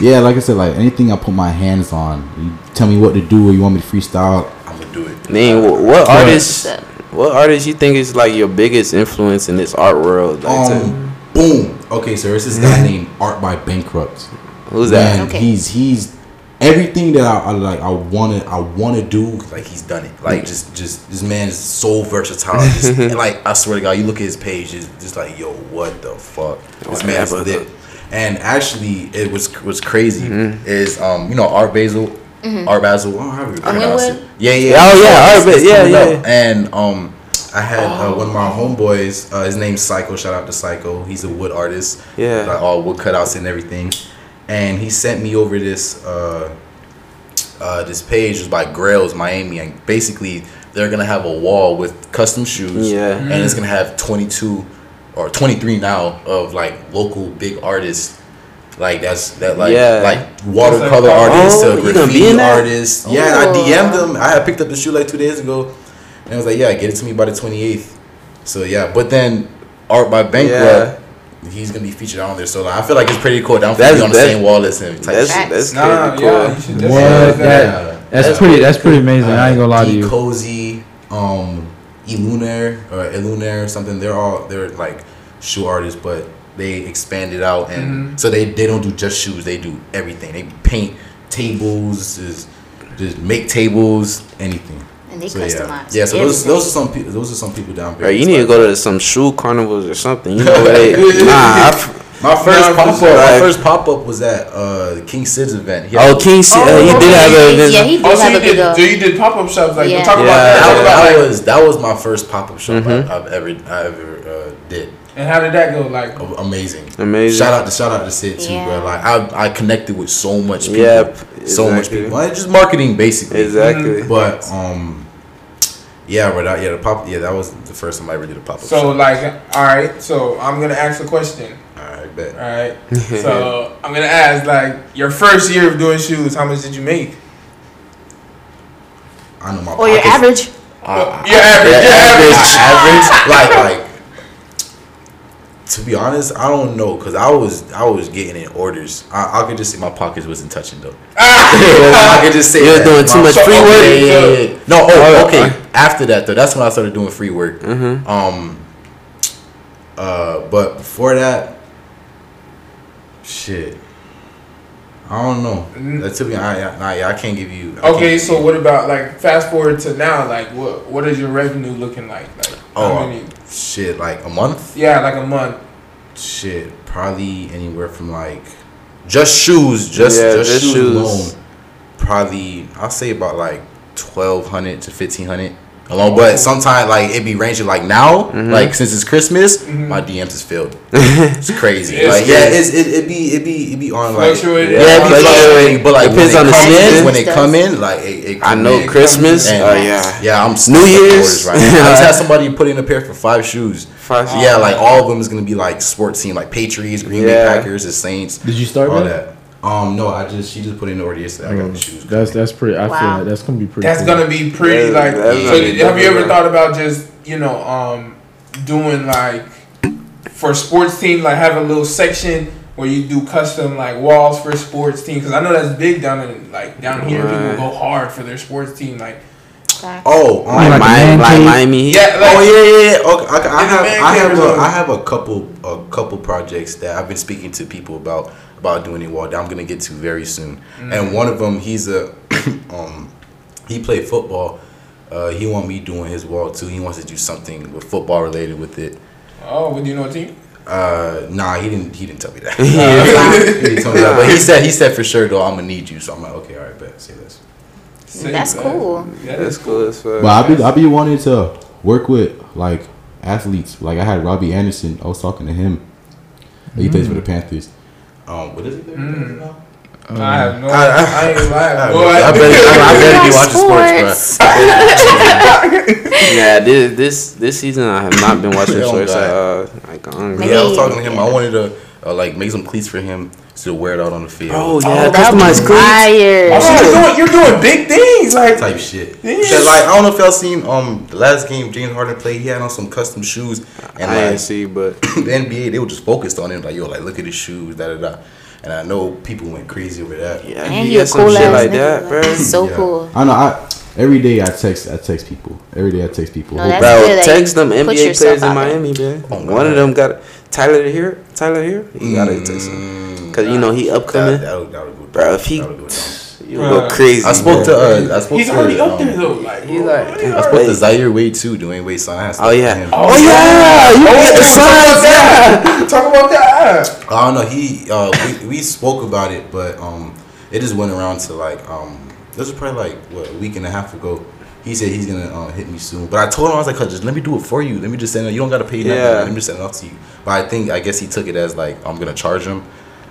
yeah, like I said, like anything I put my hands on, you tell me what to do or you want me to freestyle, I'm gonna do it. Man, wh- what artists? What's? What artist you think is like your biggest influence in this art world? Like, to- Um, boom. Okay, so there's this guy named Art by Bankrupt. who's that? Man, Okay. he's he's everything that I, I like. I wanna I wanna do. Like he's done it. Like just just this man is so versatile. Just, and like I swear to God, you look at his page, it's just like yo, what the fuck? This Oh, man is yeah, lit. And actually, it was was crazy. Mm-hmm. Is um you know Art Basel. Art Basel, oh, how you pronounce it? Yeah, yeah. Oh, yeah, Art Ba- it's yeah, yeah. And um, I had uh, one of my homeboys. Uh, his name's Psycho. Shout out to Psycho. He's a wood artist. Yeah. like all wood cutouts and everything. And he sent me over this uh, uh, this page was by Grails Miami, and basically they're gonna have a wall with custom shoes. Yeah. and it's gonna have 22 or 23 now of like local big artists. Like that's that like Yeah. like watercolor like- artists Oh, to you gonna be graffiti in that? artists. Yeah, and I Oh. DM'd them. I had picked up the shoe like two days ago, and I was like, "Yeah, get it to me by the 28th." So yeah, but then art by Bankrupt, he's gonna be featured on there. So like, I feel like it's pretty cool. Down for That's- on the same wall as him. Type That's that's Nah, pretty cool. you should definitely What? that. Yeah. That's pretty. That's pretty amazing. I ain't gonna lie to D you. Cozy, um, Elunaire or Elunaire or something. They're all they're like shoe artists, but they expand it out and Mhm. so they they don't do just shoes. They do everything. They paint tables, just just make tables, anything. and they So customize. yeah, yeah. So those those are some people. Those are some people down there. Bro, you need to go to some shoe carnivals or something. You know where they? nah, I f- My first pop up. My first pop up was at uh King Sid's event. Had- oh, King, C- uh, Oh, he did have okay. a. yeah, he did Oh, so have you a big. did, so you did pop up shops like Yeah. talk about Yeah. that. that, Talk about that was that was my first pop up shop Mhm. I've, I've ever I ever uh, did. And how did that go? Like, Amazing. Amazing. Shout out to shout out to Sid too, Yeah. bro. Like I I connected with so much people. Yep, So much people. Like, just marketing basically. Exactly. But um yeah, but that, yeah, the pop yeah, that was the first time I ever did a pop up so shop. like, all right. So I'm gonna ask a question. Alright, bet. All right. so I'm gonna ask like your first year of doing shoes. How much did you make? I know my or your pockets- average. your average. yeah, your average. average, like like To be honest, I don't know because I was I was getting in orders. I, I could just say my pockets wasn't touching though. I could just say You're doing too much free work? Yeah, yeah, yeah. No, oh, okay. After that though, that's when I started doing free work. Mhm. Um. Uh, but before that, shit. I don't know. Mm. Uh, to be honest, I, I, I can't give you. I Mm-hmm. Okay, so what about like fast forward to now? Like, what what is your revenue looking like? Like, Oh, how many? Shit, like a month. Yeah, like a month. Shit, probably anywhere from like just shoes, just Yeah, just, just shoes, shoes. alone. Probably I'll say about like twelve hundred to fifteen hundred. Alone, but sometimes like it be ranging like now, Mm-hmm. like since it's Christmas, Mhm. my DMs is filled. It's crazy. It's like yeah, it's it, it be it be it be on like Fluctuating. yeah, it be Yeah, fluctuating, but like Depends on the season. when they come in, like it, it I know in. Christmas. And- Oh yeah. Yeah, I'm New Year's. right now. I just had somebody put in a pair for five shoes. Five- Yeah, like all of them is gonna be like sports team, like Patriots, Green Bay Yeah. Packers, the Saints, Did you start all that? That. Um, no, I just she just put in the order yesterday. I got the shoes. That's that's pretty. I feel Wow. like that's gonna be pretty. That's cool. gonna be pretty Yeah, like. so gonna be have you ever thought about just you know um doing like for sports team like have a little section where you do custom like walls for sports team because I know that's big down in like down here Right. people go hard for their sports team like Oh, um, Like, Like Miami, like? Miami yeah like oh yeah, yeah, yeah. Okay, I, I have, I have, or a, something. I have a couple, a couple projects that I've been speaking to people about about doing in wall that I'm gonna get to very soon. Mm. And one of them, he's a, um, he played football. Uh, he want me doing his wall too. He wants to do something with football related with it. oh would you know a team Uh, nah, he didn't. He didn't tell me that. Uh, he didn't tell me that. But he said he said for sure though I'm gonna need you. So I'm like, okay, all right, bet. Say this. Say That's that. cool. Yeah, That's is cool as fuck. But I be I be wanting to work with like athletes. Like I had Robby Anderson. I was talking to him. He plays for the Panthers. Um, what is it? There? Mm. Um, I have no I- I- I, ain't gonna lie I, boy. I better, I better be watching sports, Sports. bro. yeah, this this this season I have not been watching Oh, shorts. God. Uh, like on. Maybe- Yeah, I was talking to him. I wanted to uh, like make some cleats for him to wear it out on the field. Oh yeah, Oh, that customized cleats. Fire. Oh, you're doing you're doing big things like type shit. Yeah. Like I don't know if y'all seen um the last game James Harden played. He had on some custom shoes, and I like didn't see, but the NBA they were just focused on him. Like yo, like look at his shoes, da da da. And I know people went crazy over that. yeah, And he you a got some cool shit like that, bro. So Yeah. cool. I know. I every day I text I text people. Every day I text people. No, Hope- that's Bro, good text you them put NBA players in. Miami, man. Oh, One of them got Tyler Herro. Tyler Herro. You gotta text him. Mm, Cause you know he upcoming. That, that'll, that'll Bro, if he- That'll go down. You go crazy. I spoke to uh, I spoke he's to already um, up there though like He's like, I spoke to Zaire Wade too, Dwyane Wade son. Oh to yeah. him. Oh yeah. You Oh, get the signs. Yeah. talk about that I don't know. He uh, we, we spoke about it, but um, it just went around to like um, this was probably like what a week and a half ago. He said he's gonna uh, hit me soon, but I told him I was like, just let me do it for you. Let me just send it. You don't gotta pay nothing. Yeah. Let me just send it off to you." But I think I guess he took it as like I'm gonna charge him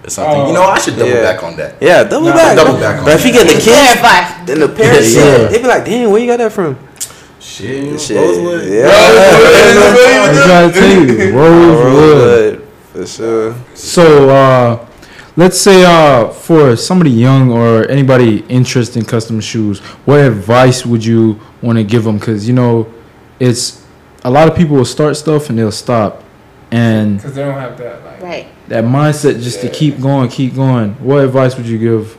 or something. Oh. you know, I should double Yeah. back on that. Yeah, double Nah, back. double back on But if you get the kids, Clarify. then the parents, Yeah. yeah, they be like, "Damn, where you got that from?" Shit, Shit. Rosewood. Yeah. I'm trying to tell you, Rosewood. Rosewood, for sure. So, uh, let's say uh, for somebody young or anybody interested in custom shoes, what advice would you want to give them? Because you know, it's a lot of people will start stuff and they'll stop, and because they don't have that like Right. That mindset just to keep going, keep going. What advice would you give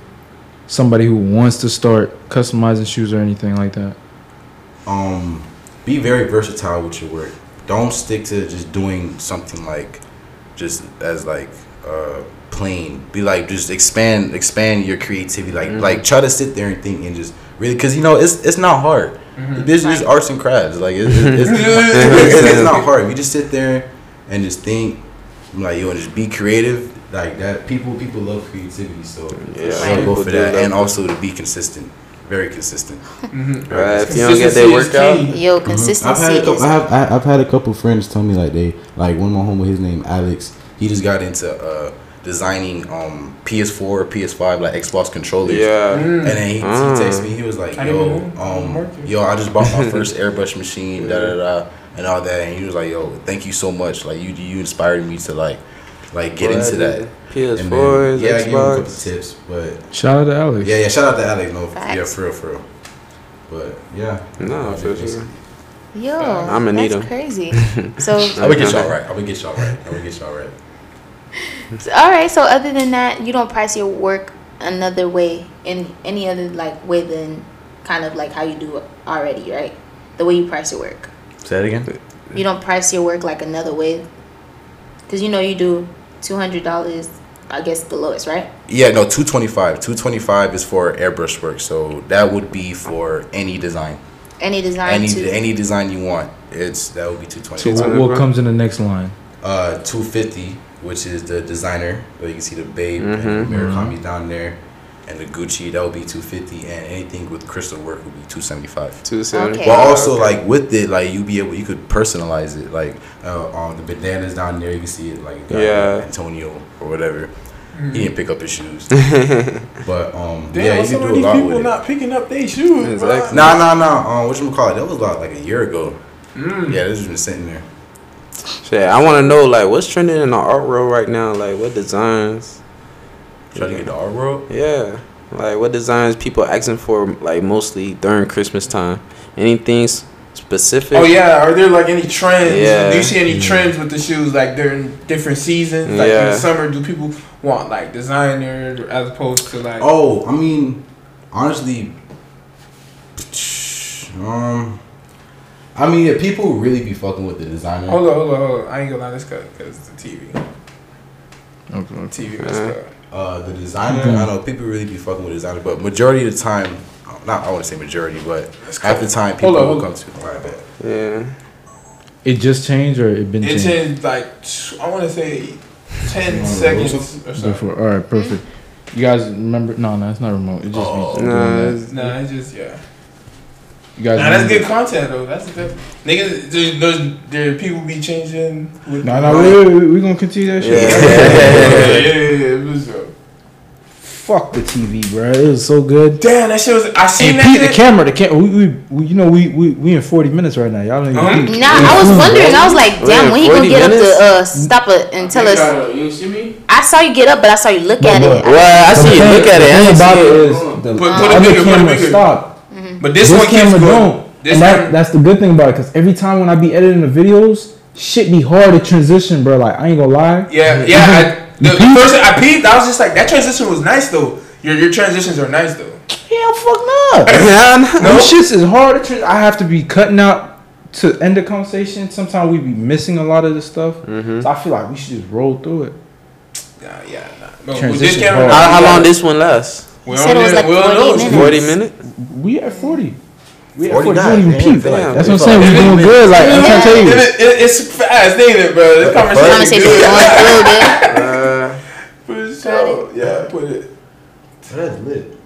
somebody who wants to start customizing shoes or anything like that? um, be very versatile with your work. Don't stick to just doing something like just as like uh plain. Be like just expand expand your creativity. Like like try to sit there and think and just really because you know it's it's not hard. This is arts and crafts. Like it's, it's, it's, it's, it's not hard. If you just sit there and just think like yo and just be creative like that. People people love creativity. So Yeah, I'll go for that and it. also to be consistent. Very consistent. Right, if you don't get their Consistency is workout, key. Yo, I've consistency had a couple. is I have I, I've had a couple friends tell me like they like one of my homie his name Alex. he just got into uh, designing um, PS4, PS5, like Xbox controllers. yeah. Mm. And then he, Mm. he texted me. He was like, "Yo. I'm um, yo, I just bought my first airbrush machine, da da da, and all that." And he was like, "Yo, thank you so much. Like you, you inspired me to like, like get into that." And then, PS4s, yeah, I gave him a couple Xbox. tips, but Shout out to Alex. yeah, yeah. Shout out to Alex. No, Facts. yeah, for real, for real. But yeah, No, uh, for sure. Yo, I'ma that's need 'em. crazy. So, I'm gonna get y'all right. I'm gonna get y'all right. I'm gonna get y'all right. all right. So, other than that, you don't price your work another way in any other like way than kind of like how you do already, right? The way you price your work. Say it again. You don't price your work like another way, because you know you do two hundred dollars. I guess the lowest, right? Yeah, no, 225. 225 is for airbrush work, so that would be for any design. Any design Any to any design you want. It's that would be So 225. what, what comes in the next line? Uh 250, which is the designer, where you can see the BAPE Mhm. and Murakami down there. And the Gucci, that would be 250 and anything with crystal work would be 275. Two seventy. Okay. But also like with it, like you be able, you could personalize it. Like uh, on the bandanas down there, you can see it like uh, Yeah. Antonio or whatever. Mm-hmm. He didn't pick up his shoes, but um, Damn, yeah, you what's can do a these lot people with it. not picking up their shoes? Exactly. Nah, nah, nah. Um, what you call it? That was about like a year ago. Mm. Yeah, this has been sitting there. Shit, I want to know like what's trending in the art world right now. Like what designs? Trying to get the art world. Yeah, like what designs people asking for like mostly during Christmas time. Anything s- specific? Oh yeah, are there like any trends? Yeah. Do you see any trends with the shoes like during different seasons? Like in the summer, do people want like designer as opposed to like? Oh, I mean, honestly, um, I mean, if people really be fucking with the designer, Hold on, hold on, hold on. I ain't gonna lie, this cut because it's the TV. Okay. TV, let's go. Uh, the designer, I know people really be fucking with designer, but majority of the time, not I want to say majority, but half the time people Hold on, will come to. Alright, bet. Yeah. It just changed or it been It changed? changed like I want to say ten seconds or so. Before. All right, perfect. You guys remember? No, no, it's not remote. It just Oh. be doing Nah, it's- Nah, it's just yeah. You guys. Nah, that's good content though. That's good. Niggas, there's, there's, there people be changing. With Nah, nah, wait, wait, wait, we gonna continue that shit. yeah, yeah, yeah, yeah, it was, Fuck the TV, bro. It was so good. Damn, that shit was. I seen And that. Pete, the camera, the camera. We, we, we, you know, we, we, we in forty minutes right now. Y'all don't even. Uh-huh. peep. Nah, I was wondering. I was like, Wait, damn, when he gonna 40 get up to uh stop it and tell us? You see me? I saw you get up, but I saw you look But- at but- it. Well, I But see the you look at the it. thing about it it. is the put it other bigger, camera bigger. Stop. But this, This, one keeps camera going. don't. This and that, that's the good thing about it, cause every time when I be editing the videos, shit be hard to transition, bro. Like I ain't gonna lie. Yeah, yeah. I, the, the first I peeped, I was just like, that transition was nice though. Your your transitions are nice though. Hell, fuck no. Yeah, Them shits is hard to trans- I have to be cutting out to end the conversation. Sometimes we be missing a lot of the stuff. Mm-hmm. So I feel like we should just roll through it. Yeah, yeah, nah. But with Transition this camera. How, how long this one lasts? We He said it was like we don't 48 know. minutes. Forty minutes. We at forty. We at 40 forty. We don't even man. peep. Like- That's what I'm saying. like- We doing good. Like I'm trying to tell you. it, it's fast, ain't it, bro? This conversation, Conversation is going good. through good. Uh, For sure. Yeah, put it. That's lit.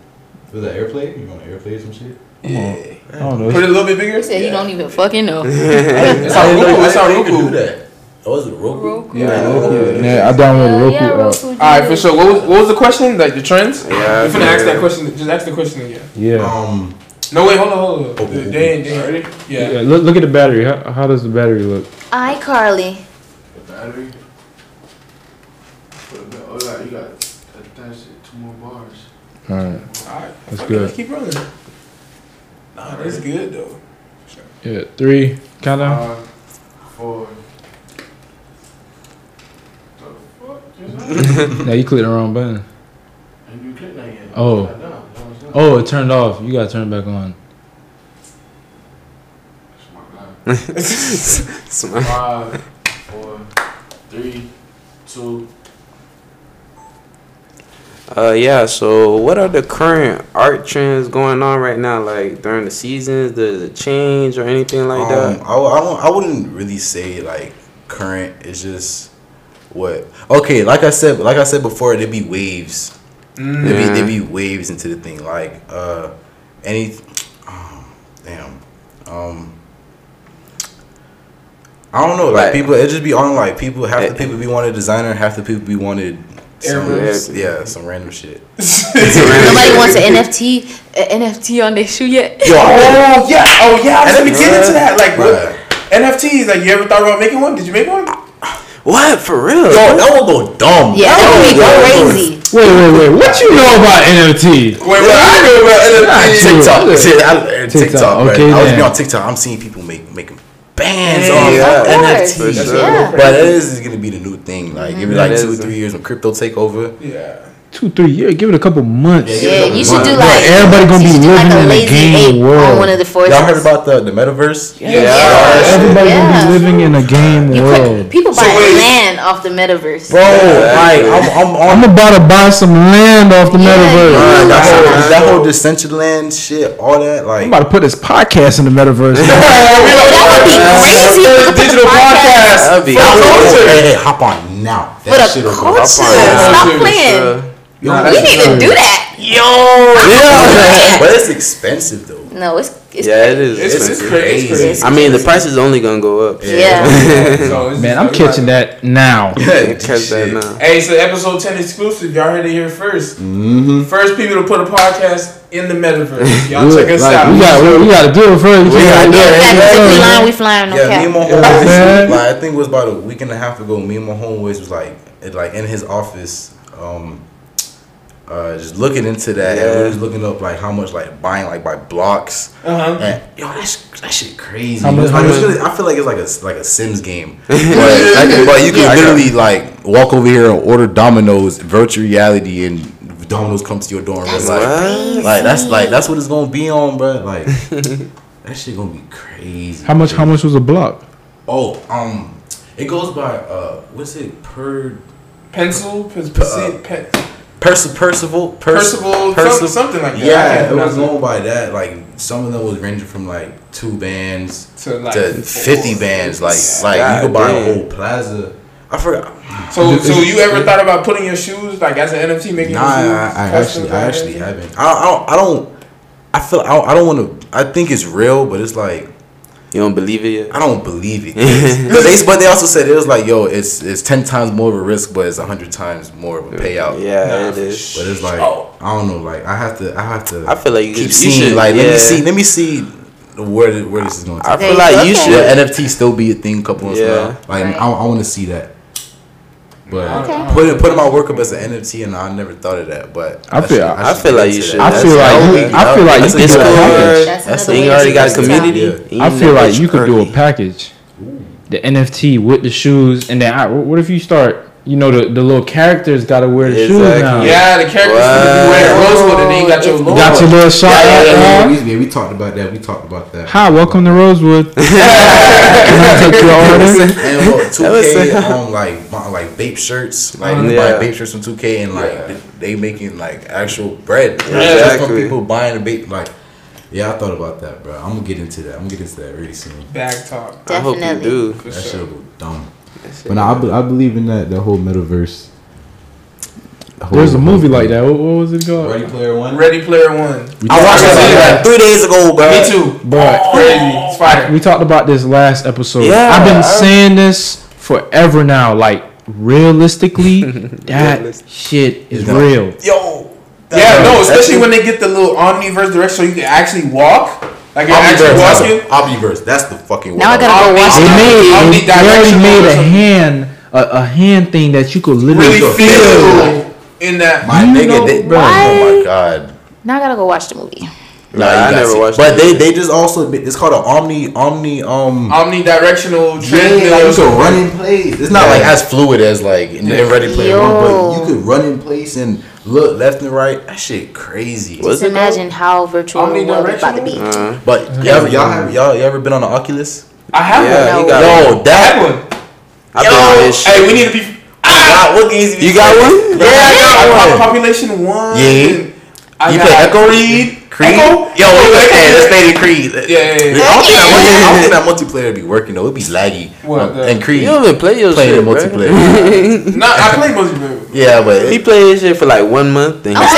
Was that airplay? You want airplay or some shit? Yeah. I don't know. Put it a little bit bigger. He said you don't even fucking know. It's on Roku. It's on Roku. That. Oh, was it Roku? Yeah. Yeah, I downloaded Roku. yeah, app. Roku. All right, for sure. What was, what was the question? Like the trends? Yeah, You finna ask that question. Just ask the question again. Yeah. Um, No, wait, hold on, hold on. Oh, They, they ain't, they ready? Yeah. Yeah. Look, look at the battery. How, how does the battery look? iCarly. Battery. Put a bit- Oh, yeah, you got attach two more bars. All right. All right. That's fuck it, good. Let's keep rolling. Nah, that's good though. Yeah. Three. Countdown. Five, four. The fuck? Just happened? Now you clicked the wrong button. And you click that yet? Oh. Upside down. That. Oh, it turned off. You gotta turn it back on. That's my Five, four, three, two. Uh, yeah. So, what are the current art trends going on right now? Like during the seasons, does it change or anything like um, that? I, I, I wouldn't really say like current. It's just what. Okay, like I said, like I said before, there'd be waves. Mm. There'd be there'd be waves into the thing. Like uh, any. Um, damn. Um. I don't know. Like, Like- people, it just be on like people. Half the Eh. people be wanted designer, half the people be wanted. Some, yeah, some random shit. Nobody wants an NFT, a NFT on their shoe yet. Yo, oh yeah, oh yeah. I was gonna get into that. Like what? NFTs. Like you ever thought about making one? Did you make one? What for real? Yo, that would go dumb. Yeah, that would be crazy. Wait, wait, wait. What you know about NFT? Wait, what I know about NFTs. TikTok, Yeah. I, uh, TikTok, TikTok, bro. okay, I was then. be on TikTok. I'm seeing people make make bands Yeah, off yeah, NFT. sure. Yeah. But it is gonna be the new thing. Like give it like two or three years when crypto take over. Yeah. Two, three years. Give it a couple months. Yeah, you should do Bro, like everybody gonna be should do like living in a game world. on one of the forces. Y'all heard about the the metaverse? Yeah. Everybody Yeah. gonna be living in a game You world. put, people So buy wait. land off the metaverse. Bro, like I'm I'm on I'm about to buy some land off the Yeah. metaverse. Bruh, that, whole, Yeah. that whole Decentraland shit, all that, like, I'm about to put this podcast in the metaverse. that would be crazy. For the digital podcast. That'd be the hey, hey, hey, hop on now. For the shit'll go- culture. Stop Yeah. Playing. Nah, We that's need to do that. Yo, yeah, but it's expensive though. No, it's it's Yeah, it is It's, it's expensive. crazy. It's crazy. I mean, the price is only gonna go up. Yeah. So Man, I'm catching that now. Catch that now. Hey, so episode 10 exclusive. Y'all heard it here 1st Mm-hmm. First people to put a podcast in the metaverse. Y'all check us Like, out. we got we, we got to do it first. We gotta do it. Got the zippy line, we flying no Yeah, me and my Yeah, homeboys, like I think it was about a week and a half ago. Me and my homeboys was like, it, like in his office, um, uh, just looking into that. And we was looking up like how much like buying like by blocks. Uh-huh. And yo, that's that shit crazy. How much- how much- really, I feel like it's like a like a Sims game, but, but you can literally like walk over here and order Domino's virtual reality, and Domino's come to your door in real That's life. What? Like that's like that's what it's gonna be on, bro. Like that shit gonna be crazy. How much? How much was a block? Oh, um, it goes by uh, what's it per Pencil? per. persi- pe- Perci- Percival Percival? Percival? some- something like that. I Yeah, it was pronounce it. going by that. Like some of them was ranging from like two bands To like to fifty bands. Like like God you could buy a whole plaza. I forgot. So, so you ever thought about putting your shoes like as an NFT, making Nah, your shoes? I, I actually, I actually haven't. I, I don't. I don't. I feel. I don't, I don't want to. I think it's real, but it's like You don't believe it yet? I don't believe it. 'Cause they, but they also said it was like, yo, it's it's ten times more of a risk, but it's hundred times more of a payout. Yeah, Nah, it for is. But it's like oh. I don't know. Like I have to. I have to. I feel like you keep seeing. should- like let me see. Let me see where where this is going. to I feel like you should. Should NFT still be a thing? a Couple months Yeah. now. Like Right. I, I want to see that. But Okay. putting putting my work up as an NFT, and I never thought of that. But I feel- should- I should feel like you should. I feel like how you- we- I feel like that's you could do a package. That's That's another You already got a community. time. I feel like you could do a currently- package, the NFT with the shoes, and then I, what if you start? You know, the, the little characters got to wear the shoes now. Yeah, the characters Wow. wow. wearing rosewood and they ain't got your You. Got your little shot. Yeah, yeah, yeah, on. we, we talked about that. We talked about that. Hi, welcome to Rosewood. Can I take your order? And well, was 2K sick. um like buy- like vape shirts, like you Yeah. buy vape shirts from 2K, and like Yeah. they making like actual bread. Just from people buying the vape. Like, yeah, I thought about that, bro. I'm gonna get into that. I'm gonna get into that really soon. Bag talk. I hope you Definitely. do. For That sure. shit'll go dumb. But nah, I, be- I believe in that that whole metaverse. There's a movie like that. What, what was it called? Ready Player One. Ready Player One. I watched about that that. three days ago, bro. Me too. But Crazy. It's fire. we talked about this last episode. Yeah, I've been I- saying this forever now. Like realistically, that Realistic. shit is gonna- real. Yo. Yeah, no, especially when they get the little omniverse direction so you can actually walk. Like you're Omniverse, actually that's walking. a- Omniverse. That's the fucking. Now I gotta go watch They Omni- made Omni- they, they already made a hand a, a hand thing that you could literally Really feel in that. My You nigga, know, they, bro. oh my god. Now I gotta go watch the movie. Nah, Nah, you I never see- watched But they they just also it's called an omni omni um. Omnidirectional Yeah, treadmill. like you or could run in place. It's not like as fluid as like in the Ready Player One, but you could run in place and look left and right. That shit crazy. What's Just it imagine how virtual the world is about to be. Uh, But y'all, y'all have y'all, y'all ever been on the Oculus? I have yeah, one. you got Yo, I have that one. I been on this Hey, we need to be. God, what games You got one? Yeah, I got one. Population one. Yeah. I You got play Echo? Creed. Creed? Echo? Yo, wait, Echo. hey, let's play the Creed. Yeah, yeah, yeah. I don't think that multi- I don't think that multiplayer would be working though. It'd be laggy. What, Um, the- and Creed You don't even play your playing shit, the multiplayer. Nah, I play multiplayer. yeah, but He played his shit for like one month. Then he Once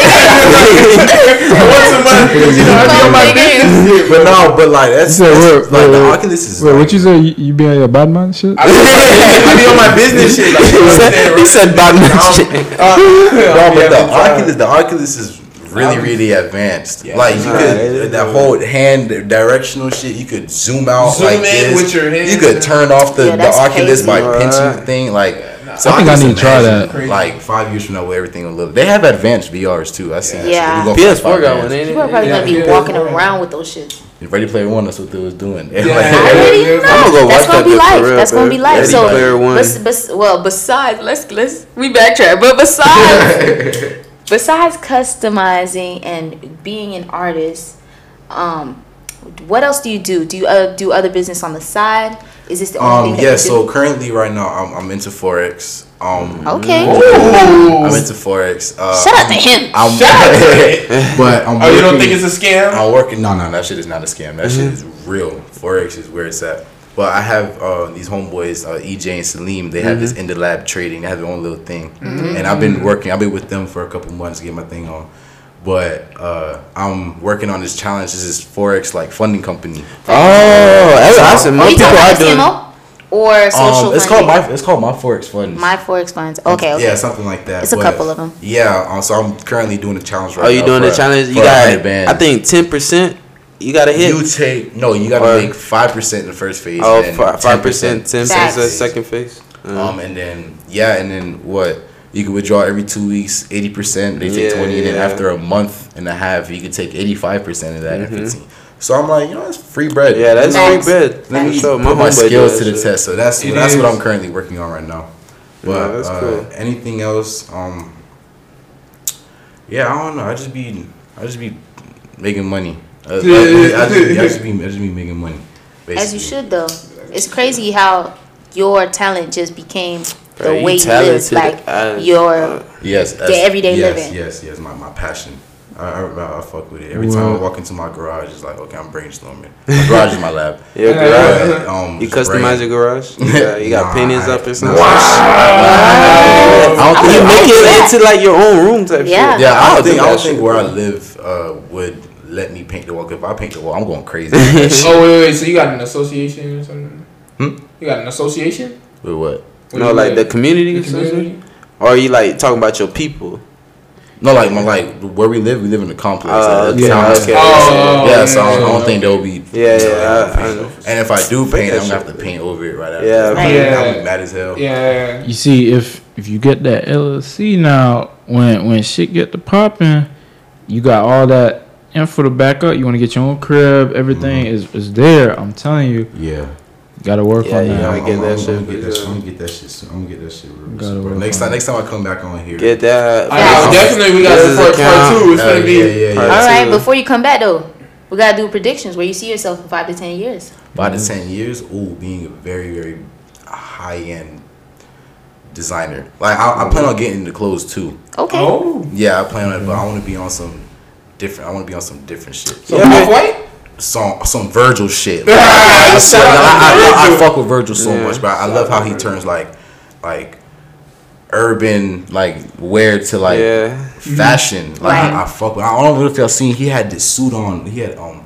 a month, you know, I be on my business. but no, but like that's, You said, that's wait, like wait, the. Oculus is. Wait, like, what you say? You, you be on your bad man shit? I be on my- I be on my business shit. Like, you know what I'm saying, he right? said Batman shit. No, but the. Oculus, the Oculus is really, really advanced. Yeah. like you Nah, could it is that whole hand directional shit. You could zoom out Zoom like in this. with your hands You could turn off the, Yeah, the Oculus crazy. by Right. pinching the thing. Like, nah. so I think I just need to try that. Like five years from now, where everything will look. They have advanced VRs too. I see. that shit. Yeah. We go for PS4 got one, People are probably Yeah, gonna be yeah, walking yeah. around with those shits. Ready Player One, that's what they was doing. Yeah. I already know. I'ma go That's watch gonna that be life. real, That's gonna be life. Ready So, Player One. bes- bes- well, besides, let's let's we backtrack. But besides, besides customizing and being an artist, um, what else do you do? Do you uh, do other business on the side? Is this the only Um, thing that yeah. you So currently, right now, I'm, I'm into forex. Um, Okay. I'm into forex. Uh, Shout out to him. I'm, but I'm Oh, you don't think it's a scam? I'm working. No, no, that shit is not a scam. That Mm-hmm. shit is real. Forex is where it's at. But I have uh, these homeboys, uh, EJ and Salim. They have this Mm-hmm. in the lab trading. They have their own little thing, and I've been working. I've been with them for a couple months to get my thing on. But uh, I'm working on this challenge. This is forex like funding company. Oh, that's awesome. Are you people talking are about doing. CMO or social? Um, it's called my it's called my forex funds. my forex funds. Okay, okay. Yeah, something like that. It's a couple of them. Yeah, um, so I'm currently doing a challenge right now. Oh, you now doing for- the challenge? You got. I think, ten percent. You got to hit. You take no, you got Or- to make five percent in the first phase. Oh, and fi- five percent, ten Facts. percent the second phase. Uh, Um, and then yeah, and then what? You can withdraw every two weeks, eighty percent. They take Yeah, twenty, and then after a month and a half, you can take eighty five percent of that and fifteen. So I'm like, you know, it's free bread. Mm-hmm. yeah, that's free bread. Let me So put my skills to the shit. test. So that's It that's what is. I'm currently working on right now. But Yeah, that's uh, cool. anything else? Um, yeah, I don't know. I just be I just be making money. I, I, just be, I just be I just be making money. Basically. As you should though. It's crazy how your talent just became the Bro, you way you live, like as- your uh, Yes, The everyday yes, living. Yes, yes, my, my passion. I, I, I fuck with it. Every time I walk into my garage, it's like, okay, I'm brainstorming. My garage is my lab. Your garage. But, um, You customize brain- your garage? You got, you got Nah, paintings I- up or something? I don't think, You make it into like your own room type Yeah. shit. yeah, I I'll don't do think, I don't think shit, where I live uh, would let me paint the wall. If I paint the wall, I'm going crazy. Oh wait, wait. So you got an association or something? Hmm? You got an association? With what? What No, like the community, The community? Or are you like talking about your people? No, like my like where we live, we live in a complex. Oh, like, okay, town- okay. Oh, yeah, so I don't, I yeah. don't think they'll be. Yeah, you know, yeah, I- I and if I do paint, I'm gonna have to paint over it right after. Yeah, I'm yeah. mad as hell. Yeah. You see, if if you get that LLC now, when when shit get to popping, you got all that info for the backup, You want to get your own crib. Everything mm-hmm. is is there. I'm telling you, Yeah. got to work Yeah, on yeah, that. I get that I'm, shit, I'm gonna get that shit. I'm gonna get that shit. Soon. I'm gonna get that shit. Real Gotta soon, work Next time, next time I come back on here. Get that. I Yeah. know, definitely we got This the is part two. It's gonna be yeah, yeah. Part All right, before you come back though, we gotta do predictions where you see yourself in five to ten years. Five to mm-hmm. ten years, ooh, being a very, very high end designer. Like I, I plan on getting into clothes too. Okay. Oh, Yeah, I plan on it, but I want to be on some different. I want to be on some different shit. so Yeah, off man. white? Some some Virgil shit. Like, I, swear, I, I, I, Virgil. fuck with Virgil so Yeah. much, but I love how he turns like like urban like wear to like Yeah. fashion. Like Right. I, I fuck with. I don't know if y'all seen. He had this suit on. He had um.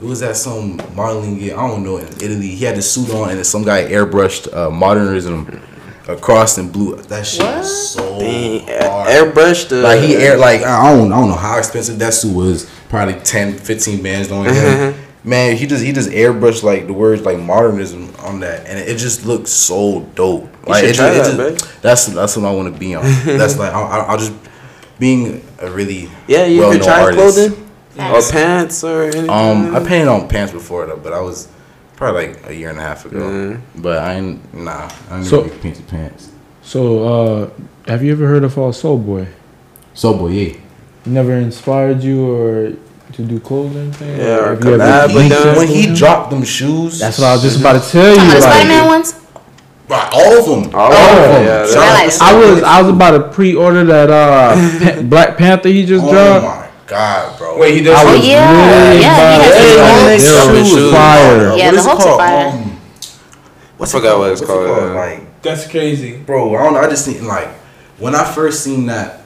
It was at some modeling gear. I don't know in Italy. He had the suit on, and then some guy airbrushed uh, modernism across and blue. That shit What? was so Dang, hard. airbrush the. Like he air like I don't I don't know how expensive that suit was. Probably 10, 15 bands on him. Man, he just he just airbrushed like the words like modernism on that, and it just looks so dope. Like should it try just, it that, just- that's that's what I want to be on. that's like I I I'll just being a really Yeah, you well-known could try artist. clothing or pants or anything. Um, I painted on pants before though, but I was probably like a year and a half ago. Mm-hmm. But I ain't nah. I ain't So- never painted pants. So, uh, have you ever heard of uh, Soul Boy? Soul boy, yeah. Never inspired you or to do clothing thing? Yeah, or have you ever- collab He- with when he dropped them shoes, That's what I was just about to tell you. The like- Spider Man ones? Right, all of them. All All of of them, them. yeah, Shout I out like to it. Soul I was I was about to pre-order that uh Black Panther he just Oh dropped. my god, bro. Wait, he does. I Oh was yeah, really yeah. about he to has say his own- They They sell were his shoes. fire. Yeah, What the is it hopes are called? fire. Um, what's I it forgot called? what it's called, called? uh, Like, That's crazy. bro, I don't know. I just think like when I first seen that,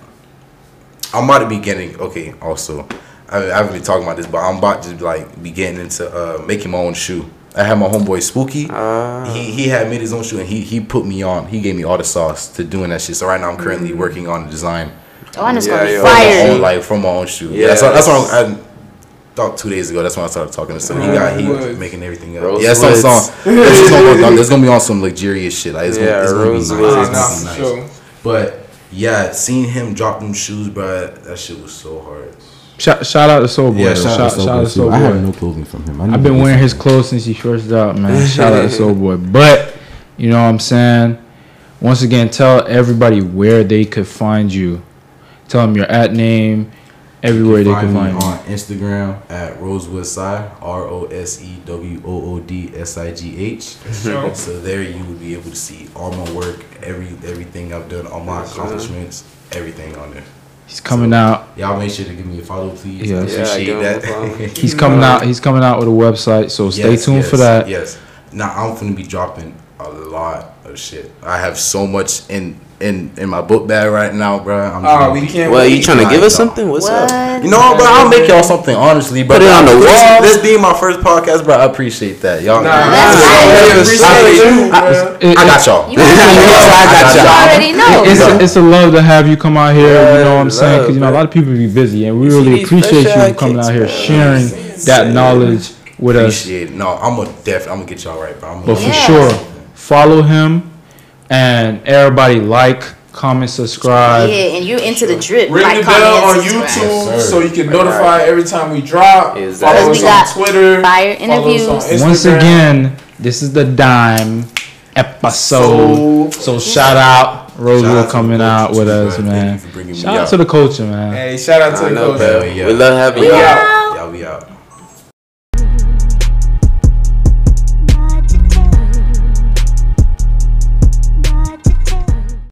I'm about to be getting okay. Also, I, I haven't been talking about this, but I'm about to like be getting into uh, making my own shoe. I had my homeboy Spooky. Ah. he he had made his own shoe and he he put me on. He gave me all the sauce to doing that shit. So right now I'm currently working on the design Oh, and it's Yeah, gonna be yeah. from my fire. own, like from my own shoe. Yeah, Yeah, that's what, that's what that's- I, I thought two days ago. That's when I started talking to. So he got he was making everything up. Rosewood. Yeah, some song. There's, gonna, there's gonna be on some luxurious shit. Like it's Yeah, gonna, it's gonna be nice. Nah, It's gonna be nice. sure. But yeah, seeing him drop them shoes, bro, that shit was so hard. Shout, shout out to Soul Boy. Yeah, though. shout, out to Soul Boy. I have no clothing from him. I need I've been wearing his clothes since he first out, man. Shout out to Soul Boy. But you know what I'm saying. Once again, tell everybody where they could find you. Tell them your at name, everywhere You they can can find find me on Instagram at Rosewood Sigh, R O S E W O O D S I G H. So there you will be able to see all my work, every everything I've done, all my accomplishments, everything on there. He's coming out. Y'all make sure to give me a follow, please. Yes. Yeah, appreciate give him that. He's coming out. He's coming out with a website. So stay Yes, tuned yes, for that. Yes. Now I'm gonna be dropping a lot of shit. I have so much in in in my book bag right now, bro. I'm Oh, gonna we can't Well, you trying to give us dog. something? What's up? You know, bro, I'll make y'all something, honestly. bro. Put it on the this, wall. This being my first podcast, bro, I appreciate that. Y'all, Nah, That's nah, right. I appreciate you, bro. It- I got y'all. You already know. It's a, it's a love to have you come out here. you know what I'm Yeah, saying? Because you know a lot of people be busy, and we really appreciate you coming out here sharing that knowledge with us. Appreciate it. No, I'm gonna def. I'm gonna get y'all right, bro. I'm But gonna for Yeah. sure, follow him, and everybody like, comment, subscribe. Yeah, and you're into the drip. Ring like, the bell on subscribe. YouTube Yes, so you can notify every time we drop. Exactly. Follow We us got on Twitter. fire follow us on interviews. Once again, this is the dime episode. So shout out Shout out Rosewood coming out with us, man. Thank man. you for bringing me Shout out out. to the culture, man. Hey, shout out to I the know, coach. bro. yeah. We love having We Y'all be out.